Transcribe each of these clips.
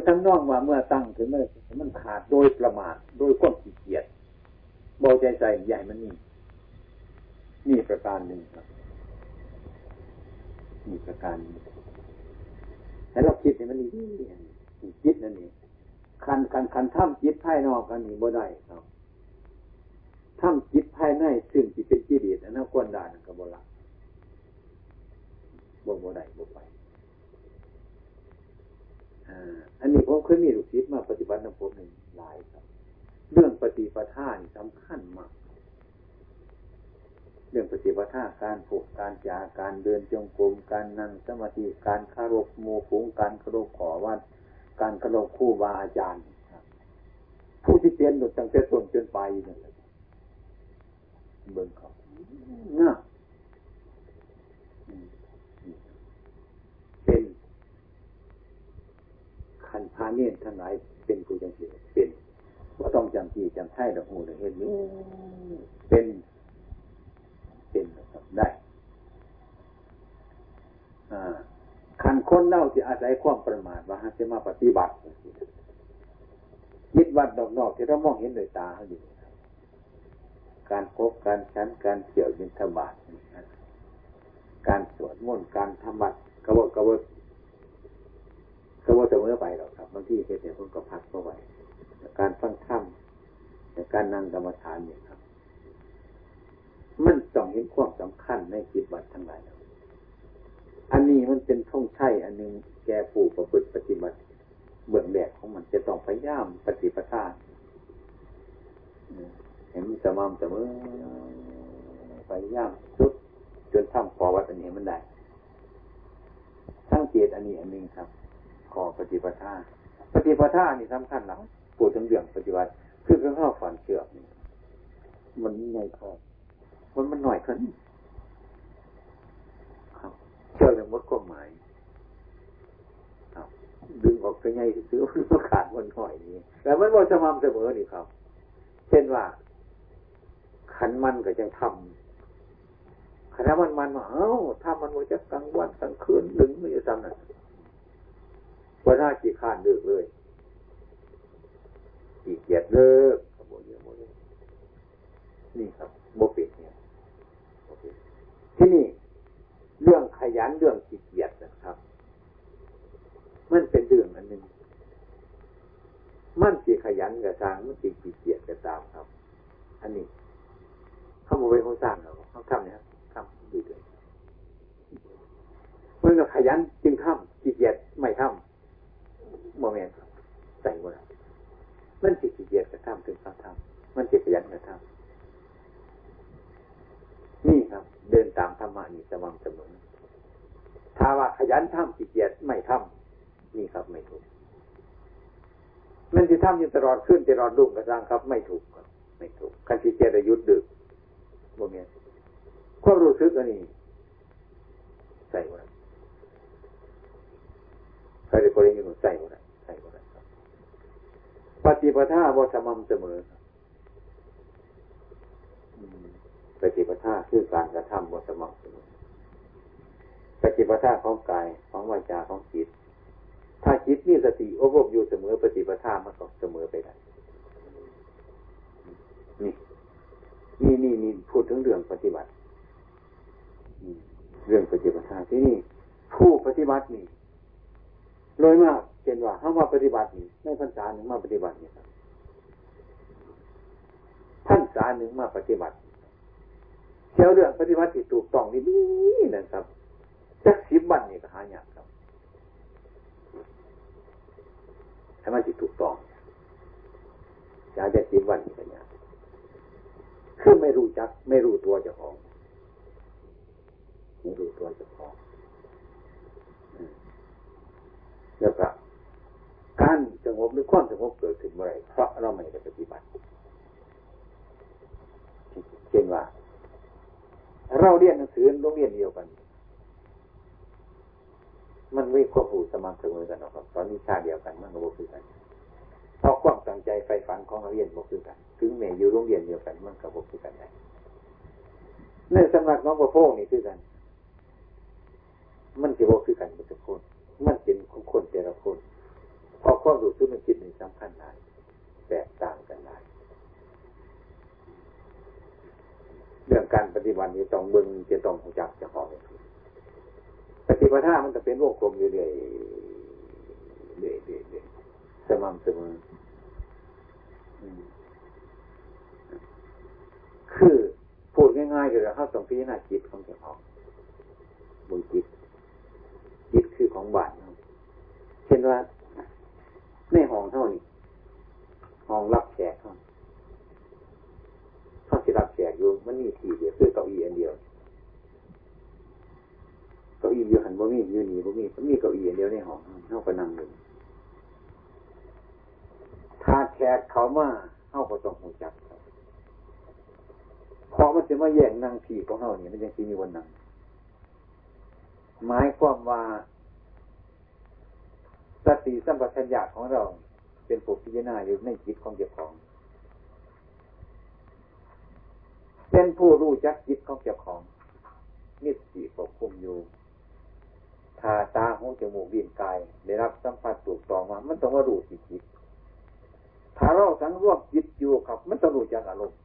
ือทั้งน้องว่าเมื่อตั้งถึงเมื่อมันขาดโดยประมาทโดยความขี้เกียจเบาใจใจใหญ่มันนี่นี่ประการหนึ่งครับนี่ประการนี้แต่เราคิดเนี่ยมันนี่คิดนั่นนี่คันคันคันท่ำจิตภายนอกกันนี่บ่ได้ครับท่ำจิตภายในซึ่งจิตเป็นจิตเดียดอันนั้นควรด่านกับบ่ละบ่บ่ได้บ่ไป อันนี้ผมเคยมีลูกศิษย์มาปฏิบัติน้ำผมหนึ่งหลายครับ เรื่องปฏิปทานี่สำคัญมาก เรื่องปฏิปทาการผูกการจาการเดินจงกรมการนั่งสมาธิการคารพโมฝูงการคารพขอวัดการคารพคู่บาอาจารย์ผู้ที่เปลี่ยนหนุดตั้งแต่ต้นจนไปนั่นแหละเบิ่งเขาน่าเป็นขั นพาเนียนทั้งหลายเป็นกูจังสีเป็นว่าต้องจำที่จำไทยดอกหูดอกเห็นอยู่เป็น เป็นได้ขันคนเล่าที่อาศัยความประมาทว่าจะมาปฏิบัติยิดวัดนอกๆที่เรามองเห็นโดยตาเขาอยู่การพบการชั้นการเกี่ยวยินทบาทการสวดมนต์การธรรมะกระบกระบก ระบเสมอไปหรอกครับบางที่เหตุเนี่ยคนก็พักเข้าไปการฟังธรรมการนั่งกรรมฐานเนี่ยครับ มันต้องเห็นความสำคัญในจิตวัดทั้งหลายอันนี้มันเป็นท่องใช้อันนึงแก่ผู้ประพฤติปฏิบัติ เบื้องแรกของมันจะต้องพยายามปฏิปทาเห็นสม่ำเสมอพยายามสุดจนทำขอวัดอันนี้มันได้ทั้งเจตอันนี้อันนึงครับ ขอปฏิปทาปฏิปทานี่สำคัญหลังปูดถึงเรื่องปฏิบัติ คือเรื่องข้าวฝันเชือกนี่มันใหญ่พอมันมันหน่อยขึ้นครับเชือกเลยมดความหมายดึงออกไปไงซื้อมันขาดมันหน่อยนี้แต่มันว่าสม่ำเสมอนี่ครับ เช่นว่า ขันมันก็ยังทำขันมันมันเอ้าถ้ามันว่าจะกลางวันกลางคืนดึงไม่จะทำนั่ นว่าน่าจีข้านเลิกเลยจีเกียดเลิกขบวนเยอะหมดเลยนี่ครับโมปิดเนี่ยที่นี่เรื่องขยันเรื่องขี้เกียจนะครับ มันเป็นเรื่องอันหนึ่งมันจีขยันกับทางมันจีขี้เกียจกับตามครับ อันนี้เขาโมไปเขาสร้างเราเขาทำเนี่ยทำดีเลยมันก็ขยันจึงทำขี้เกียจไม่ทำ โมเมนต์ใส่หมดมันจีขี้เกียจกับทำถึงต้องทำมันจีขยันกับทำนี่ครับ เดินตามธรรมะนี่สม่ำเสมอถ้าว่าขยันทำขี้เกียจไม่ทำนี่ครับไม่ถูกมันจะทำอยู่ตลอดขึ้นตลอดรุ่งกระซังครับ ไม่ถูกครับ ไม่ถูกคันที่เจรยุทธ์ดึกบ่เมียความรู้สึกอันนี้ใส่ไว้ใครจะคนนี้ใส่ใส่ว้ครับ ปฏิปทาบ่สม่ำเสมอปฏิปทาคือการกระทำบ่สม่ำเสมอปฏิปทาของกายของวาจาของจิต ถ้าจิตมีสติอบรมอยู่เสมอปฏิปทามันก็เสมอไปได้นี่นี่นี่นี่พูดถึงเรื่องปฏิบัติเรื่องปฏิปทาที่นี่ผู้ปฏิบัตินี่โดยมาก เช่นว่าถ้ามาปฏิบัตินี่ในพรรษาหนึ่งมาปฏิบัตินี่ครับพรรษาหนึ่งมาปฏิบัติเที่ยวเรื่องปฏิบัติที่ถูกต้องนี่นี่นะครับจักสิบวันนี่ก็หายากครับให้มันจิตถูกต้องอยากจะจิตวันนี้กันเนี่ยคือไม่รู้จัก ไม่รู้ตัวเจ้าของไม่รู้ตัวเจ้าของแล้วก็ การสงบหรือความสงบเกิดขึ้นเมื่อไรเพราะเราไม่ได้ปฏิบัติเช่นว่า เราเรียนหนังสือโรงเรียนเดียวกัน มันไม่ควบคู่สม่ำเสมอกันหรอกครับตอนนี้ชาเดียวกันมันก็บ่คือกันเพราะความตั้งใจไฟฝันของเราเรียนบ่คือกัน ถึงแม้อยู่โรงเรียนเดียวกัน มันก็บ่คือกันได้ในสำนักน้องประโพงนี่คือกัน มันจะบ่คือกันทุกคน มันเป็นคนแต่ละคน เพราะความรู้สึกมันคิดนี่สำคัญหลายแตกต่างกันหลายเรื่องการปฏิบัตินี้ต้องบึงจะต้องรู้จักจะของปฏิปทามันจะเป็นวงกลมอยู่เรื่อยเรื่อยเรื่อยสม่ำเสมอคือพูดง่ายๆเลยเขาต้องพิจารณาจิตของเจ้าของบุญจิตจิตคือของบาตเช่นว่า ในห้องเท่านี้ห้องรับแขกเท่าเขาสิรับแขกอยู่มันมีทีเดียวคือเก้าอี้อันเดียวเก้าอี้อยู่หันบ่มีอยู่นี่บ่มีมันมีเก้าอี้อันเดียวในห้องเท่าก็นั่งอยู่ถ้าแขกเขามาเท่าก็ต้องหูจักเพราะมันจะมาแย่งนั่งผีของเท่านี่มันยังที่มีวันนั่งหมายความว่า สติสัมปชัญญะของเรา เป็นผู้พิจารณาอยู่ในจิตของเจ้าของ เป็นผู้รู้จักจิตของเจ้าของนิสิปกคุมอยู่ทาตาหูจมูกดินกาย ได้รับสัมผัสถูกต้องมา มันต้องว่ารู้จิตจิตถ้าเราสังรวมจิตอยู่ครับ มันต้องรู้จักอารมณ์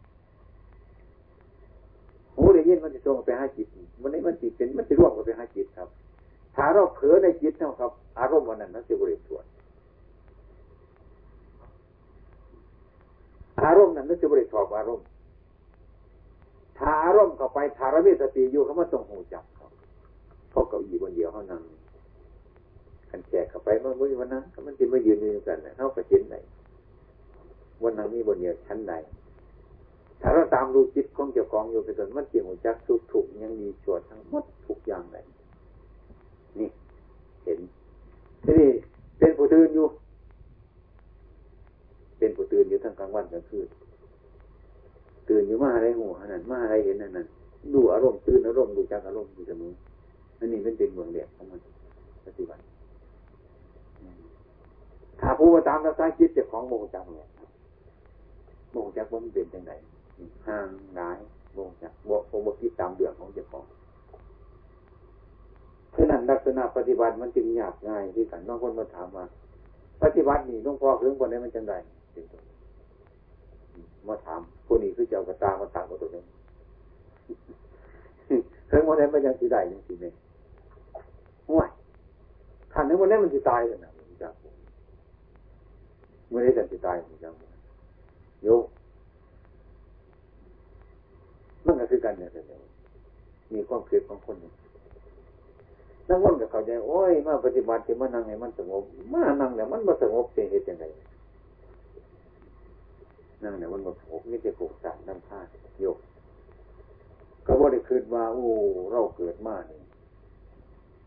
หูได้ยินมันจะตรงไปให้จิตมันนี้มันจิตเป็นมันจะร่วมกันไปให้จิตครับ ถ้าเราเผลอในจิตเท่ากับ อารมณ์วันนั้นนั้นจะบริสุทธิ์อารมณ์นั้นนั้นจะบริสุทธิ์อารมณ์ถ้าอารมณ์เข้าไปถ้าเรามีสติอยู่เขามาส่งหูจับเขาเพราะเก้าอี้บนเดียวเขานั่งกันแจกเข้าไปมันไม่วันนั้นมันจะมายืนยืนกันเท่ากับชิ้นไหนวันนั้นมีบนเดียวชั้นใดถ้าเราตามดูจิตของเจ้าของอยู่ไปจนมันเกี่ยวจักทุกถูกยังมีชวดทั้งหมดทุกอย่างเลย นี่ เห็นทีนี้เป็นผู้ตื่นอยู่ เป็นผู้ตื่นอยู่ทั้งกลางวันกลางคืนตื่นอยู่มาอะไรหัวนั่นมาอะไรเห็นนั่นนั่นดูอารมณ์ตื่นอารมณ์ดูจักอารมณ์ดูเสมออันนี้เป็นเป็นเมืองเดียของมันปฏิบัติถ้าผู้ว่าตามรักษาจิตเจ้าของโมหจักเนี่ยโมหจักว่ามันเป็นยังไงห่างหายโมหจักโมโมคิดตามเดือดของเจ้าของ นั้นลักษณะปฏิบัติมันจึงยากง่ายที่กันบางคนมาถามว่าปฏิบัตินี่หลวงพ่อเรื่องคนนี้มันจังไดมาถามผู้นี้คือเจ้ากระตามาตามกับตัวนี้เรื่องวันนี้มันยังสิได้ยังสิเนี่ยห่วยขันนึงวันนี้มันสิตายเลยนะมันจะเมื่อได้กันสิตายมันจะโยมันก็คือกันเนี่ยเดียวมีความเคิดของคนหนึ่ง นั่งว่นกับเขาใจโอ้ยมาปฏิบัติจะมานั่งให้มันสงบมานั่งเนี่ยมันมาสงบเสียเหตุยังไงนั่งเนี่ยมันมาสงบนี่จะปลุกสารน้ำผ้าโยกก็บ่ได้คืนมาโอ้เราเกิดมาเนี่ย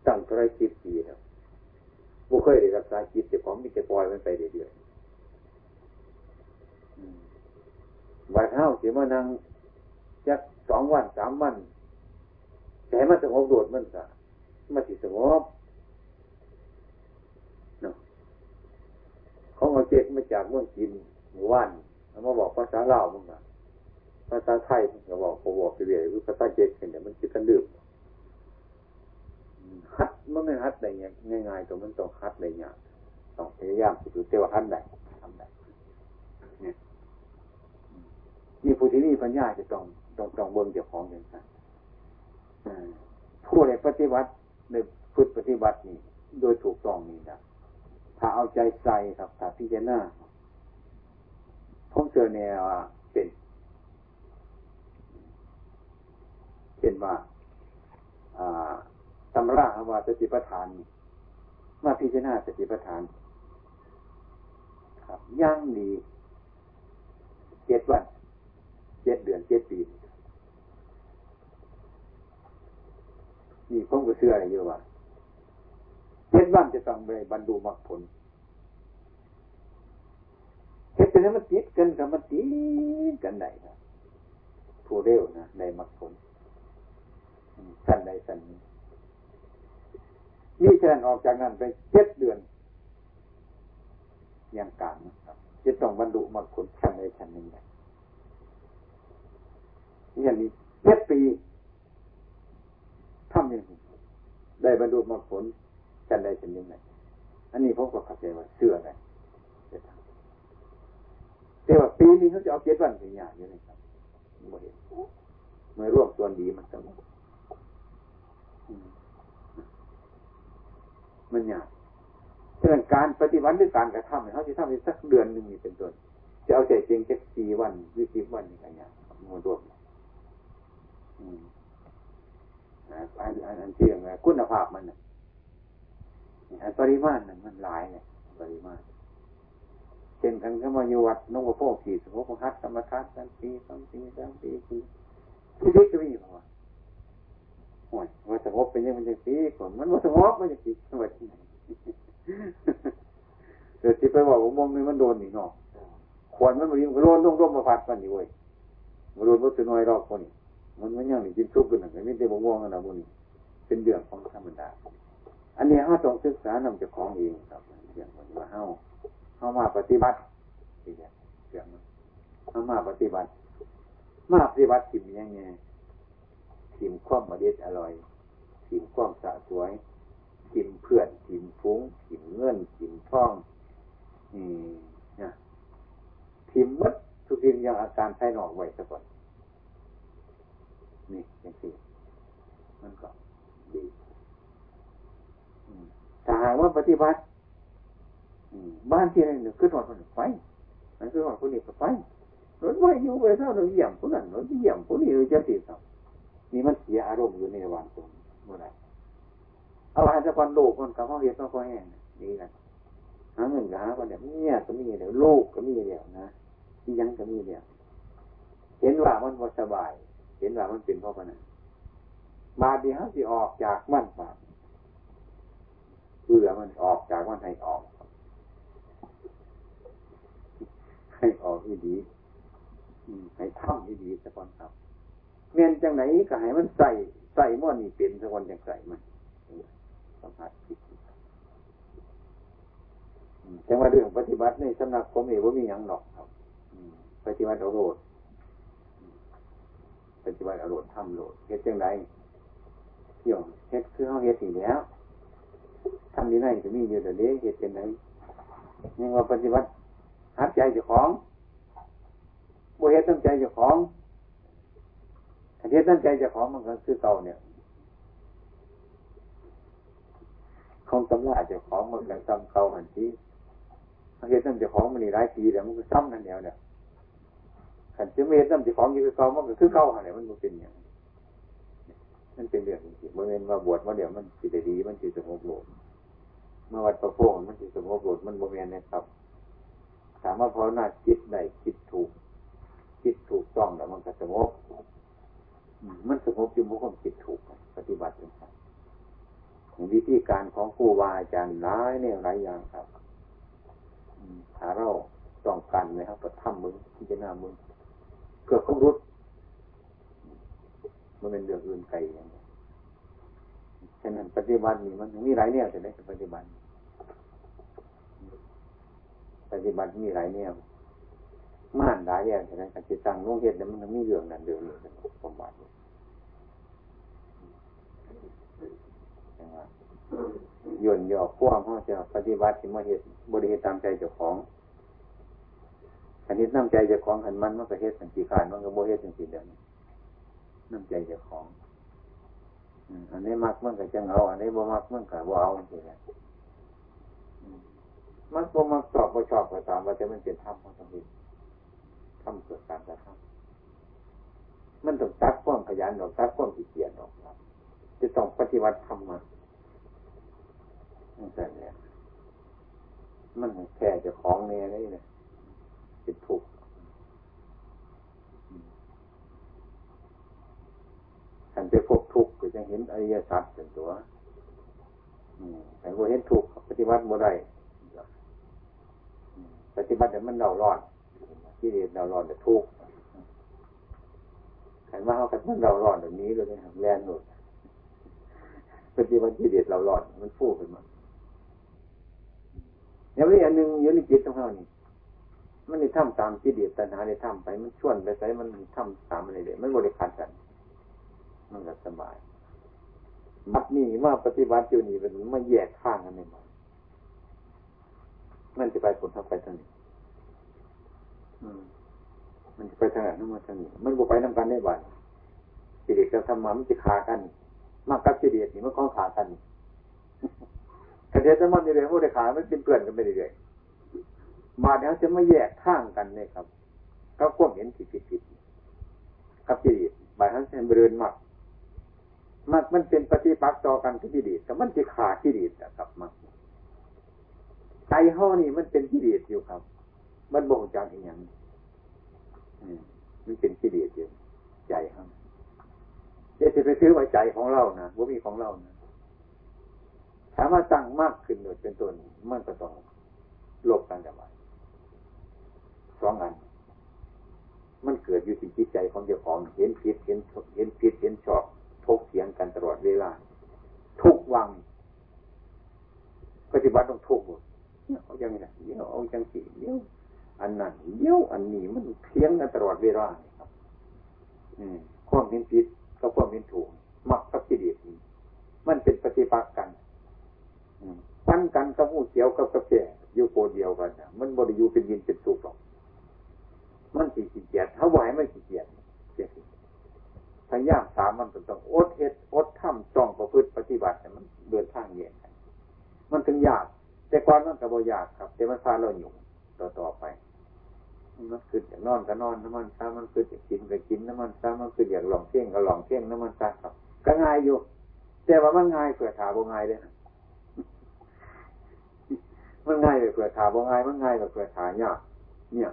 ตั้งไรจิตปีแล้วบุเคยได้รักษาจิตจะของมีจะปล่อยมันไปเรื่อยๆวันเท้าเสียมานั่งจักสองวันสามวันแต่มันสงบโดดมันสะ มันสิสงบเนาะเขาเอาเจ็กมาจากเมืองจีนหมู่บ้านเขามาบอกภาษาลาวมึงอะภาษาไทยมึงก็บอกเขาบอกไปเรื่อยภาษาเจ็กเนี่ยมันคิดกันดื่มฮัดมันไม่ฮัดได้ง่ายๆตัวมันต้องฮัดได้ยต้องพยายามสุดๆแต่ว่าฮัดได้ทำได้เนี่ยนี่ผู้ที่นี่ปัญญาจะต้องต้องต้องเบิ่งเจ้าของอย่างนั้นผู้ใดปฏิบัติ ในพุทธปฏิบัตินี่โดยถูกต้องนี่นะถ้าเอาใจใส่ครับถ้าพิจารณาผมเจอแนวเป็นเช่นว่าตำราว่าสติปัฏฐานมาพิจารณาสติปัฏฐานครับย่างดีเจ็ดวันเจ็ดเดือนเจ็ดปี นี่ผมก็เชื่ออะไรเยอะว่าเฮ็ดบ้านจะต้องไปบรรลุมรรคผลเฮ็ดไปแล้มันติดกันกับมันติดกันไหนนะผู้เร็วนะในมรรคผลสั้นใดสั้นนี้มีแทนออกจากนั้นไปเจ็ดเดือนยังกลางนะครับจะต้องบรรลุมรรคผลชั้นใดชั้นหนึ่งอย่างนี้เจ็ดปี ทำย่างนี้ได้บรรลุมรรคผลชั้นใดชั้นหนึ่งไหนอันนี้ผมก็เข้าใจว่าเชื่อไงหนึ่งเขาจะเอาเจ็ดวันเป็นอย่างนี้นะครับบ่เห็นเมื่อร่วมส่วนดีมันสงบมันยากเรื่องการปฏิบัติหรือการกระทำเขาจะทำในสักเดือนหนึ่งนี่เป็นต้นจะเอาใจเจงแค่สี่วันหรือสิบวันนี่กันยางมันรวม อันอันอันที่อย่างไรคุณภาพมันอันปริมาณนั้นมันหลายเนี่ยปริมาณเช่นกันก็มาอยู่วัดนงโพขี่สมภพฮัตธรรมทัศน์สันปีสองปีสามปีสี่ที่เด็กก็มีอยู่ว่าโอ้ยว่าสงบเป็นยังมันจะปีก่อนมันว่าสงบมันจะปีสวัสดีเดี๋ยวที่ไปบอกว่ามองนี่มันโดนนี่เนาะขวนมันมันโดนต้องร่มมาพัดกันอยู่เว้ยมันโดนวัตถุน้อยรอบคนนี้ มันไมันยังนี่กินทุกข์กันหนะไม่ได้บ่ม่วงกันนะบุนี้เป็นเรื่องของธรรมดา อันนี้ห้าต้องศึกษานำจากของเองครับเรื่องว่าเฮาเฮามาปฏิบัติเรื่องเฮามาปฏิบัติ มาปฏิบัติทิมยังไงทิมความมาเด็ดอร่อยทิมความสะสวยทิมเพื่อนทิมฟุ้งทิมเงินทิมทองนี่นะทิมมัดทุกสิ่งอย่างอาการภายนอกไว้ซะก่อน นี่อย่างที่มันก็ดีถ้าหากว่าปฏิบัติบ้านที่ไหนเนี่ยคือถอดคนไฟนั่นคือถอดคนนี้ก็ไฟรถไฟอยู่ไปเท่าเราเยี่ยมคนนั้นรถเยี่ยมคนนี้เราจะติดครับนี่มันเสียอารมณ์อยู่ในวันตรงเมื่อไรเอาอาจจะวันโลกคนกับห้องเรียนต้องคอยแห้งนี่นะหาเงินหาวันเดียวเนี่ยก็มีเดียวโลกก็มีเดียวนะที่ยังก็มีเดียวเห็นว่ามันสบาย เห็นว่ามันเป็นเพราะนั้นบาดีฮะสิออกจากมันบาเพื่อมันออกจากมันให้ออกให้ออกที่ดีให้ทำที่ดีสักคนครับเมียนจังไหนก็ให้มันใส่ใส่ม้วนนี่เป็นสักคนจังใส่มันสัมผัสผิดจังว่าเรื่องปฏิบัติในสำนักผมเองว่ามีอย่างหนอกครับปฏิบัติเอาโรด ปฏิบัติอารมณ์ทำโหลดเฮ็ดจังไรเที่ยวเฮ็ดคือเขาเฮ็ดอีแล้วทำนี้ไหนจะมีอยู่เดี๋ยวเฮ็ดเป็นไรยังว่าปฏิบัติหัดใจเจ้าของบ่เฮ็ดตั้งใจเจ้าของเฮ็ดตั้งใจเจ้าของมันก็คือเก่าเนี่ยคงตำราเจ้าของมันก็ซ้ำเก่าหันทีเฮ็ดตั้งเจ้าของมันนี่หลายปีแล้วมันก็ซ้ำนั่นเดียวเนี่ย ขันจะเมตน้ำจิของอยู่คือเก่ามันก็คือเก่าอะไรมันเป็นอย่างมันเป็นเรื่องจริงเมื่อเงินมาบวชมาเดี๋ยวมันจิตดี มันจิตสงบโลดเมื่อวัดประโพงมันจิตสงบโลดมันโมเมนนะครับถามว่าพอหน้าคิดได้คิดถูก คิดถูกต้องแล้วมันก็สงบมันสงบอยู่เมื่อคนคิดถูก ปฏิบัติเป็นครับวิธีการของครูบาอาจารย์หลายเนี่ยหลายอย่างครับถ้าเราต้องกันนะครับก็ทำมึงที่จะหน้ามึง เกิดของรุดมันเป็นเรื่องอื่นไกลอย่างนี้ฉะนั้นปฏิบัตินี่มันมีหลายแนวจะได้ปฏิบัติ ปฏิบัติมีหลายแนวม่านหลายอย่างฉะนั้การจิตตั้งลงเหตุแล้วมันมีเรื่องนั้นเดียวเลยสมบัติย่นย่อควมเขาจะปฏิบัติที่มาเหตุบริเหตุตามใจเจ้าของ อันนี้น้ำใจจะของหันมันมันก็เฮ็ดสังกีขานมันก็โมเฮ็ดสังกีเดียวน้ำใจจะของอันนี้มักมันก็จังเอาอันนี้บ่มักมันก็บ่เอาจริงๆมันบ่มักชอบบ่ชอบก็ตามว่าจะมันเป็นธรรมของสังกีธรรมเกิดการกระทำมันต้องตัดความขยันออกตัดความขี้เกียจออกครับจะต้องปฏิวัติธรรมมานั่นแหละมันแค่จะของเนี่ยนี่เนี่ย เป็นทุกข์ฉันไปพบทุกข์ก็จะเห็นอริยสัจเป็นตัวแต่ว่าเห็นทุกข์ปฏิบัติบ่ได้ปฏิบัติแต่มันเดาร้อนที่เดียเดาร้อนแต่ทุกข์ใครมาเขากันมันเดาร้อนแบบนี้เลยนะครับแลนหนุดปฏิบัติที่เดียดเราร้อนมันฟูขึ้นมาอย่างนี้อันหนึ่งอยู่ในจิตของเรานี่ มันได้ทำตามที่เดียดตัณหาได้ทำไปมันชวนไปใส่มันทำตามมันเลยมันบริการกัน มันก็สบายมัดนี่ว่าปฏิบัติอยู่นี่เป็นมาแยกข้างกันไม่หมดมันจะไปผลทางไปทางนี้มันจะไปทางนั้นมาทางนี้มันบวไปน้ำกันได้บ้านกิเลสกับธรรมะมันจะขากัน มากกับกิเลสนี่มันข้องขากันกระเทียมมันเรื่อยพวกเดขามันเป็นเพื่อนกันไปเรื่อย มาแล้วจะไม่แยกทางกันเลยครับ ก็ควบเห็นผิดผิดผิดกับกิเลสบายทั้งเส้นเบริญมากมันมันเป็นปฏิปักษ์ต่อกันที่กิเลสแต่มันจะขากิเลสนะครับมันใจห่อนี่มันเป็นกิเลสอยู่ครับ มันบ่งจากอีกอย่างมันเป็นกิเลสอยู่ใจครับเดี๋ยวจะไปซื้อไว้ใจของเรานะว่ามีของเรานะถามว่าตั้งมากขึ้นโดยเป็นต้นมันก็ต้องลบกันกันไป สองอัน มันเกิดอยู่ที่จิตใจของเจ้าของเห็นผิดเห็นเห็นผิดเห็นชอบทกเถียงกันตลอดเวลาทุกวังปฏิบัติต้องทุกหมดเนี่ยเอาอย่างนี้เดี๋ยเอาจังสีเดี๋ยอันนั้นเดี๋ยอันนี้มันเถียงกันตลอดเวลาครับ อืมความเห็นผิดกับความเห็นถูกมักกับกิเลสมันเป็นปฏิปักษ์กันปันกันกับหูเขียวกับกระแสอยู่โปเดียวกันมันบริยูเป็นยินเป็นสุกหรอก มันสีขี้เกียจถ้าไหวไม่ขี้เกียจเสียสิพยายามสามมันต้องอดเฮ็ดอดทำจ้องประพฤติปฏิบัติมันเดินทางเย็นมันถึงยาก แต่ก่อนมันก็บ่ยากครับ แต่มันพาเราอยู่ต่อต่อไป มันคืออยากนอนก็นอนน้ำมันซามันคืออยากกินก็กินน้ำมันซามันคืออยากลองเที่ยงก็ลองเที่ยงน้ำมันซาครับ ก็ง่ายอยู่ แต่ว่ามันง่ายเผื่อถาบ่ง่ายเลยมันง่ายเลยเผื่อถาบ่ง่ายมันง่ายแบบเผื่อถายากเนี่ย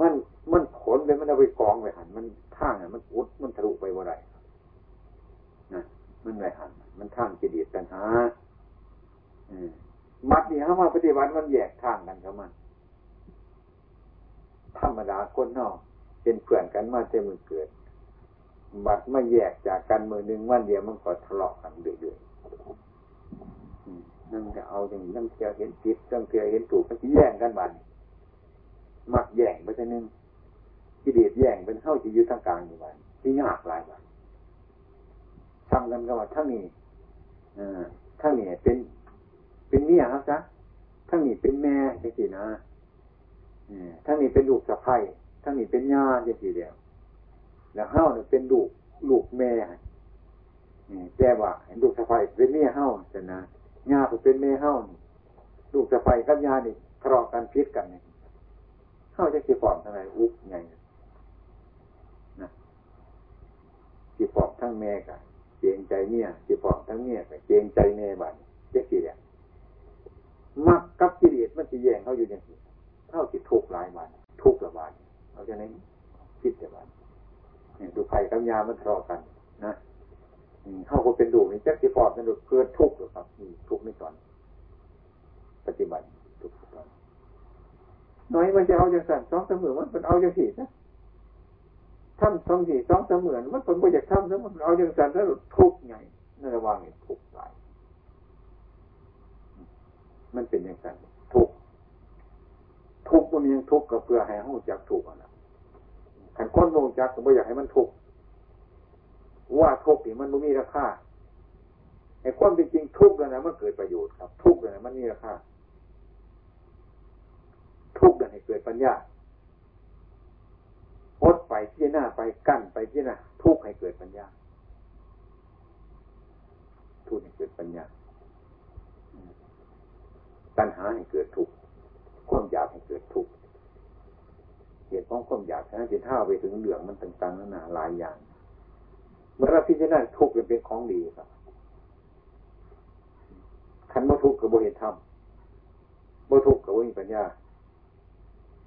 มันมันผลเลยมันเอาไปกองไปหัน มันท่างมันอุดมันทะลุไปว่าไรนะมันไรหันมันท่างจิเดียดปัญหามัดนี่ฮะมาปฏิบัติมันแยกทางกันกับมัน ธรรมดาคนนอกเป็นเพื่อนกันมาเต็มือเกิดบัดไม่แยกจากกันมือหนึ่งวันเดียวมันก็ทะเลาะกันเรื่อยๆนั่งจะเอาอย่างนี้นั่งเทียวเห็นผิดนั่งเทียวเห็นถูกมันแย่งกันบัด มักแย่งไปทีนึงกิเลสแย่งเป็นเข้าที่ยุทธกลางอยู่วันที่ยากหลายวันทำกันก็ว่าทั้งนี้ทั้งนี้เป็น เป็นเมียครับจ๊ะทั้งนี้เป็นแม่จังสินะทั้งนี้เป็นลูกสะใภ้ทั้งนี้เป็นญาติจังสิเดียวแล้วเฮ้าเนี่ยเป็นลูกลูกแม่แต่ว่าเห็นลูกสะใภ้เป็นเมียเฮ้าจะนะญาติเป็นแม่เฮ้าลูกสะใภ้กับญาติทะเลาะกันพิษกันเนี่ย เฮ้าจะกี่ปอมทำไมอุ๊บไงสิปอบทั้งแม่กันเกรงใจเนี่ยสิปอบทั้งเมียกันเกรงใจแม่บ้านเจ๊กี่เนี่ยมักกับกิเลสมันจะแย่งเขาอยู่อย่างนี้เท่าจิตทุกข์หลายวันทุกข์ละบาทเอาจะไหนคิดแต่วันเนี่ยดูไผ่กับยามันทะเลาะกัน นะเข้าก็เป็นดูนี่จ๊กสิปอบเป็นดูเกิดทุกข์หรือครับทุกข์ไม่ตอนปฏิบัติทุกข์ตอน น้อยมันจะเอาอย่างสั่นสองเสมอมันเป็นเอาอย่างสี่นะทำสองสี่สองเสมือนมันเป็นโปรเจกต์ทำแล้วมันเอาอย่างสันแล้วทุกไงนั่นระวังนี่ทุกหลมันเป็นอย่างสันทุกทุกมันยังทุกก็เพื่อให้ห้องจักทุกนะขันก้นวงจักก็ไม่อยากให้มันทุกว่าทุกนี่มันไม่มีราคาไอ้ความเป็นจริงทุกนะมันเกิดประโยชน์ครับ ทุกนะมันมีราคา ทุกนะให้เกิดปัญญาอดไปที่หน้าไปกั้นไปที่หน้าทุกข์ให้เกิดปัญญา ทุกข์ให้เกิดปัญญาปัญหาให้เกิดทุกข์ความอยากให้เกิดทุกข์เหตุของความอยากนะจะท่าไปถึงเหลืองมันต่างๆนานาหลายอย่าง เมื่อเราพิจารณาทุกข์เป็นของดีครับคันบ่ทุกข์กับบ่เห็นธรรมบ่ทุกข์กับบ่มีปัญญา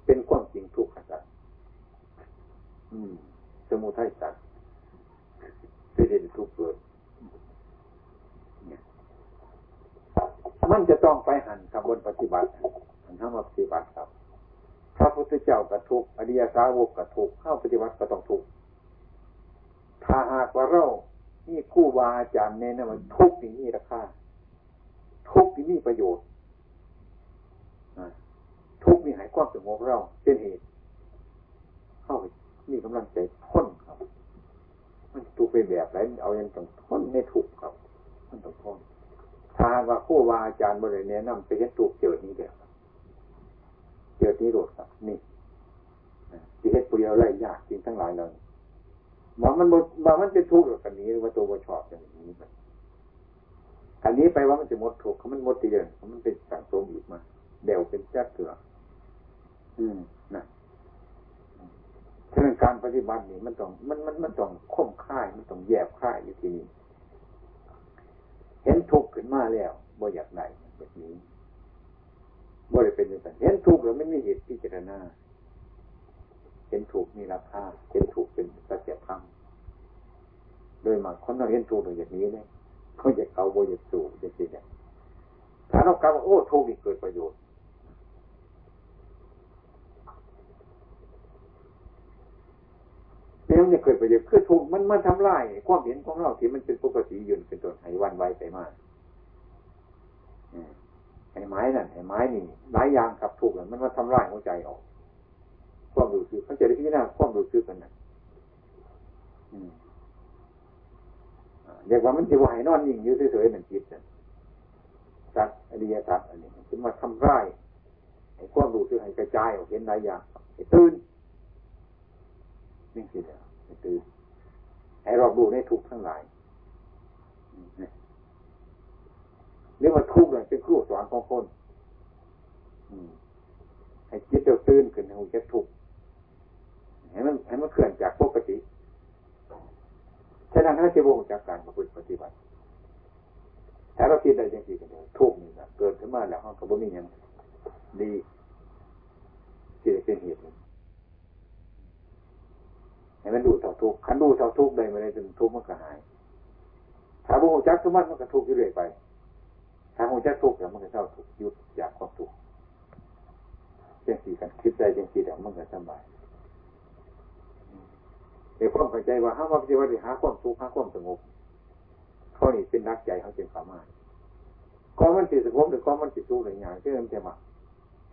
เป็นความจริงทุกข์ครับสมุทัยสัตว์เป็นเหตุทุกข์เกิดมันจะต้องไปหันกับบนปฏิบัติหันทำมปฏิบัติครับ พระพุทธเจ้ากระทุกอริยสาวกกระทุกเข้าปฏิบัติก็ต้องทุกถ้าหากว่าเรานี่คู่วาอาจารย์เน้นมันทุกอย่งนี้ราคาทุกที่มีประโยชน์ ทุกมีหายความสงบเราเป็นเหตุ เข้าไปมีกำลังใจพ้นครับ มันถูกไปแบบไรเอาย่างต้องพ้นไม่ถูกครับ มันต้องพ้นถ้าว่าคู่วาอาจารย์บริเนนำไปเห็นถูกเจอนี้เดียวเจอนี้โดดครับ นี่ที่เฮ็ดผู้เดียวไรยากจริงทั้งหลายเลยว่ามันว่ามันเป็นทุกข์หรือกันนี้หรือว่าตัวบ่ชอบอย่างนี้มันอันนี้ไปว่ามันจะหมดทุกข์มันหมดตีเดินมันเป็นสังสมอีกมาเดี๋ยวเป็นแจ๊กเกลือ อืมนะฉะนั้นการปฏิบัตินี่มันต้องมันมันมันต้องข่มค่าย มันต้องแยบค่ายอยู่ที่นี่เห็นทุกข์ขึ้นมาแล้วบ่อยากไหนแบบนี้บ่ได้เป็นอย่างนั้นเห็นทุกข์แล้วไม่มีเหตุพิจารณาเห็นถูกมีราคาเห็นถูกเป็นสัจธรรมโดยมาคนเราเห็นถูกอย่างนี้เลยเขาอยากเอาโบอยากสูอย่างนี้เนี่ยถ้าเรากล่าวว่าโอ้ถูกนี่เกิดประโยชน์ เนี่ยมันเกิดประโยชน์คือถูกมันมันทำลายความเห็นของเราที่มันเป็นปกติยืนเป็นต้นให้วันไว้ไปมากไอ้ไม้นั่นไอ้ไม้นี่หลายอย่างครับถูกมันมาทำลายหัวใจออก ความรู้สึกเขาจะได้พิจารณาความรู้สึกกันนะเรียกว่ามันจะไหวนอนยิ่งอยู่เฉยๆเหมือนจิตสัตว์อริยสัตว์อันนี้จะมาทำร้ายให้ความรู้สึกให้กระจายออกเห็นหลายอย่างให้ตื่น นี่คือให้ตื่นให้รอบรู้ในทุกทั้งหลายเรียกว่าทุกข์เนี่ยเป็นครูสอนของคนให้จิตเดือดตื่นขึ้นให้หูจะทุกข์ให้มันให้มันเคลื่อนจากปกติฉะนั้นถ้าจะวงจากการมาปฏิบัติถ้าเราคิดได้จริงๆกันทุกนี่นะเกิดขึ้นมาแล้วห้องกระบุมีอย่างดีที่เป็นเหตุ ให้มันดูเท่าทุกขันดูเท่าทุกได้มาได้ถึงทุกมันก็หาย ถ้าบุญจักทุกมันมันก็ทุกอยู่เรื่อยไป ถ้าบุญจักทุกแล้วมันก็เท่าทุกยุดอยากความทุกข์จังสีกันคิดได้จังสีเดี๋ยวมันก็สบายในความเข้าใจว่าห้าว่าปฏิวัติหาความสุขหาความสงบเขานี่เป็นนักใจเขาเป็นสามารถก้อนมันติดสงบหรือก้อนมันติดสู้หรืองานเชื่อมจะมา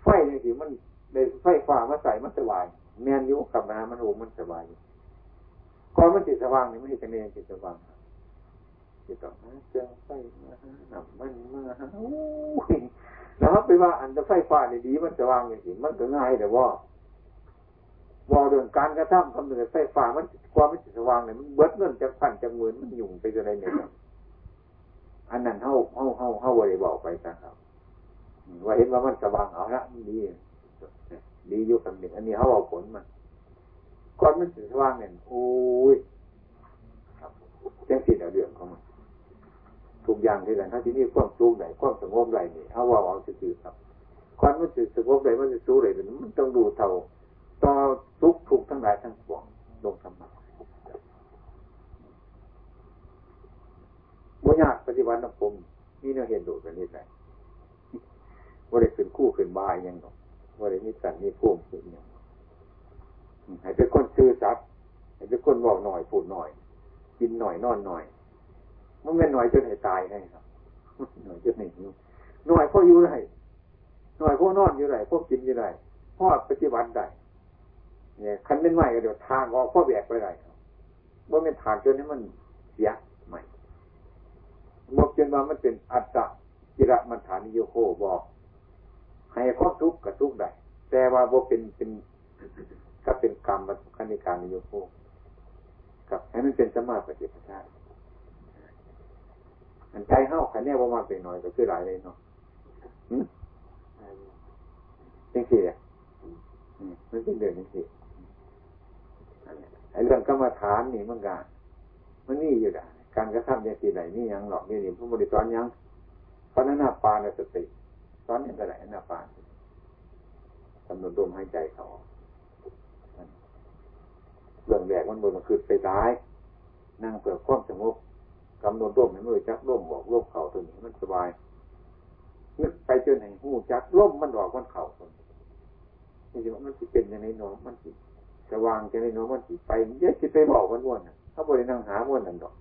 ไฟเนี่ยสิมันในไฟฟ้ามาใส่มันสบาย แมนยุกับน้ำมันโอ้มันสบาย ก้อนมันติดสว่างนี่ไม่ใช่เนติดสว่างจิตต่อมาเจ้าไฟมาหนับมันมาแล้วไปว่าอันจะไฟฟ้าดีมันสว่างอย่างสิมันก็ง่ายแต่ว่าบอกเรื่องการกระทำคำนึงไฟฟ้ามันความมันสว่างเนี่ยมันเบิดเงินจากพันจากหมื่นมันยุ่งไปจะไรเนี่ยอันนั้นเท่าเท่าเท่าเท่าบริบอกไปนะครับว่าเห็นว่ามันสว่างเอาละดีดีอยู่คำหนึ่งอันนี้เขาเอาผลมัน ก้อนมันสว่างเนี่ยโอ้ยจังสิเอาเรื่องของมันทุกอย่างที่กันถ้าที่นี่ความสุขไหนความสงบไหนนี่เขาว่าเอาสื่อครับก้อนมันสงบไหนมันจะสู้ไหนมันต้องดูเท่าต่อทุกทุกทั้งหลายทั้งปวงลงธรรมะบ่ยากปฏิบัติน้ำผมมีเนื้อเห็นดูกันนิดหน่อยว่าได้ขึ้นคู่ขึ้นบายยังหรอกว่าได้มีสันมีพุ่มขึ้นยัง ให้เป็นคนซื่อสัตย์ให้เป็นคนบอกหน่อยพูดหน่อย กินหน่อยนอนหน่อยมันไม่หน่อยจนให้ตายให้ครับหน่อยจนให้หิวหน่อยพออยู่ไรหน่อยพอนอนอยู่ไรพวกกินอยู่ไรพ่อปฏิบัติได้เนี่ยคันเป็นใหม่ก็เดี๋ยวทางออกพ่อแบกไปไรว่าเป็นฐานจนนี้มันเสียใหม่บอกจนว่ามันเป็นอัตตะจิระมันฐานิโยโคบอกให้ข้อทุกข์กับทุกข์ได้แต่ว่าว่เป็นเป็น ก็เป็นกรรมมาคณิการนิโยโคกับให้มันเป็นสมาปฏิปทาอันใจเข้าขันเนี่ยว่ามาเป็นน้อยก็คือหลายเลยเนาะจริงๆอะมันเป็นเรื่องนี้สิไอ้เรื่องกรรมฐานนี่มันกามันนี่อยู่ได้การกระทำอย่างที่ไหนนี่ยังหรอกนี่นี่พระบริสอนยังเพราะนั้นหน้าปานสติสอนอย่างไรหน้าปานกำหนดลมหายใจเขา เรื่องแรกมันบนมันคือไปตาย นั่งเปิดความสงบกำหนดลมให้มือจักลมบอกลมเข่าตัวนี้มันสบายนึกไปจนไหนหูจักลมมันดอกมันเข่าตัวนี้นี่มันสิเป็นยังไงน้องมันสิสว่างจะได้น้องมันสิไปเยอะสิไปบอกมันว่นเขาบรินั่งหาวนนั่นดอก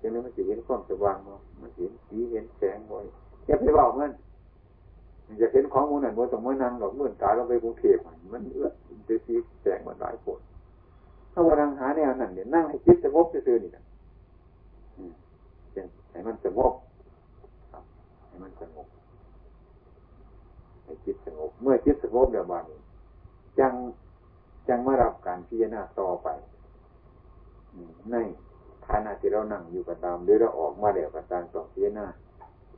จะนั้นมันสิเห็นความสว่างมั้มันเห็นสีเห็นแสงบ่อยอย่าไปบอกมัน มันจะเห็นของมูนั่นบ่ต้องมานั่งดอกเมื่อตาเราไปกรุงเทพมันเอื้อจะสีแสงมันหลายคนถ้าว่านั่งหาแนวนั้นเนี่ยนั่งให้คิดสงบซื่อๆนี่นะให้มันสงบให้มันสงบให้จิตสงบ เมื่อจิตสงบเดี๋ยวบานจังจังมารับการพิจารณาต่อไปในฐานะที่เรานั่งอยู่กับตามหรือเราออกมาแล้วกับตามต้องพิจารณา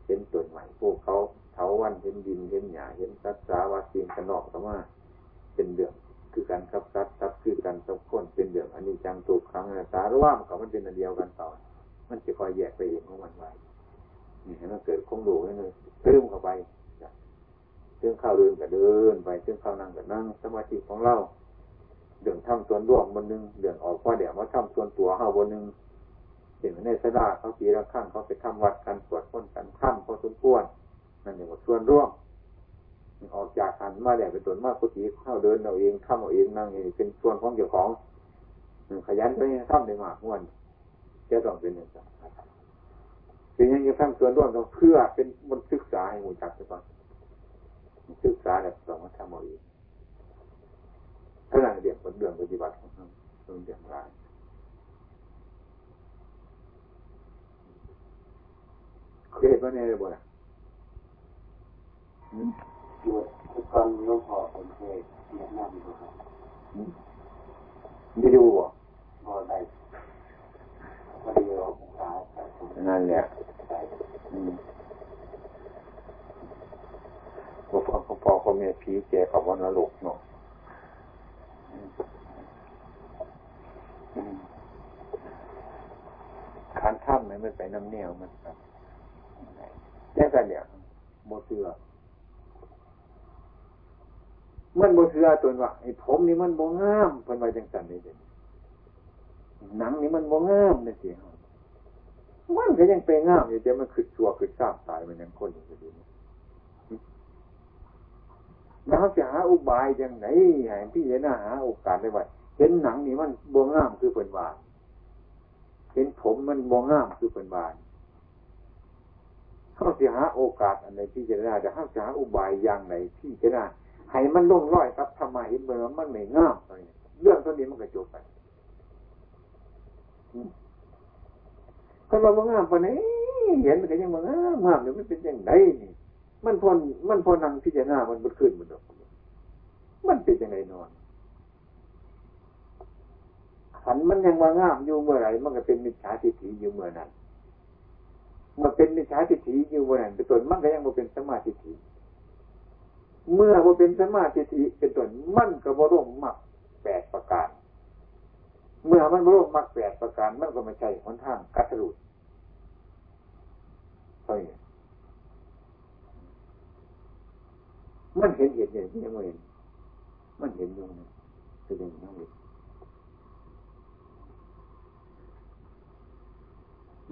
เห็นตัวใหม่พวกเขา เถาวันเห็นดินเห็นหยาเห็นสัตว์สาวาสีนกนอกแต่ว่าเป็นเดือดคือการครับซัดซัดคือการสับคนเป็นเดือดอันนี้จังถูกครั้งนะสารว่ามกับมันเป็นอันเดียวกันต่อมันจะคอยแยกไปเองของมันไว้นี่ให้มันเกิดคงดูให้เลยเติมเข้าไปเติมข้าวเดินก็เดินไปเติมข้าวนั่งก็นั่งสมาธิของเราเดือดทำส่วนร่วมบนหนึ่งเดือดออกว่าเดี๋ยวมาทำส่วนตัวเข้าบนหนึ่งเห็นในสดาเขาปีละข้างเขาไปทำวัดกันสวดพ้นกันข้ามพอสมควร นั่นเองว่าส่วนร่วมออกจากหันมาแล้วเป็นตัวมากกุฏิเข้าเดินเอาเองข้ามเอาเองนั่งเองเป็นส่วนของเจ้าของขยันไปทำได้มากม้วนจะต้องเป็นอย่างนั้นเป็นยังไงทำส่วนร่วมเพื่อเป็นมันศึกษาให้หูจักไปก่อนศึกษาแล้วต้องมาทำเอาเองถ้าหลังเดียกผลเดือนปฏิบัติของเราต้องเดือดร้ายเคยเห็นว่าเนี่ยบ่ล่ะอยู่ทุกคนหลวงพ่อผมเคยแนะนำอยู่ครับไม่ดูบ่บ่ได้พอดีเราศึกษานั่นแหละพ่อพ่อพ่อพ่อแม่ผีแก่กับวันนรกเนาะการทำไหมันไปน้ำเนียวมันครับแค่กันเนี่ยโมเสือ มันโมเสือตัวว่าไอ้ผมนี่มันโมงามเพิ่นไว้จังสันนี่เด็หนังนี่มันโมงามนี่สิมันก็ยังเป็นงามอยู่แต่มันคือชัวคือทราบตายมันยังคนอยู่ดีเราจะหาอุบายยังไงให้พี่เห็นหาโอกาสได้ไว้เห็นหนังนี่มันโมงามคือเป็นวาเห็นผมมันโมงามคือเป็นวาเขาจะหาโอกาสอันไหนที่จะได้จะเขาจะหาอุบายอย่างไหนที่จะได้ ให้มันลงร้อยครับทำไมเมื่อมันไม่งามเรื่องตัวนี้มันก็จบไปก็เราบ่งามปานนี้เห็นมันก็ยังบ่งามงามเดี๋ยวมันเป็นยังไงนี่ มันพอมันพอนั่งพิจารณามันบดขึ้นมันดอกมันเป็นยังไงนอนขันมันยังว่างามอยู่เมื่อไหร่มันก็เป็นมิจฉาทิฏฐิอยู่เมื่อนั้นมันเป็นมิจฉาทิฏฐิอยู่เมื่อนั้นเป็นต้นมันก็ยังบ่เป็นสมาธิทิฏฐิ เมื่อบ่าเป็นสมาธิิเป็นต้นมันก็บร่วมมักแปดประการ เมื่อมันรู้มรรคแปดประการ มันก็ไม่ใช่หนทางกัตรุดเฮ้มันเห็นเห็นอย่างที่ยังไม่เห็นมันเห็นอยู่นะคือเป็นนั่งอยู่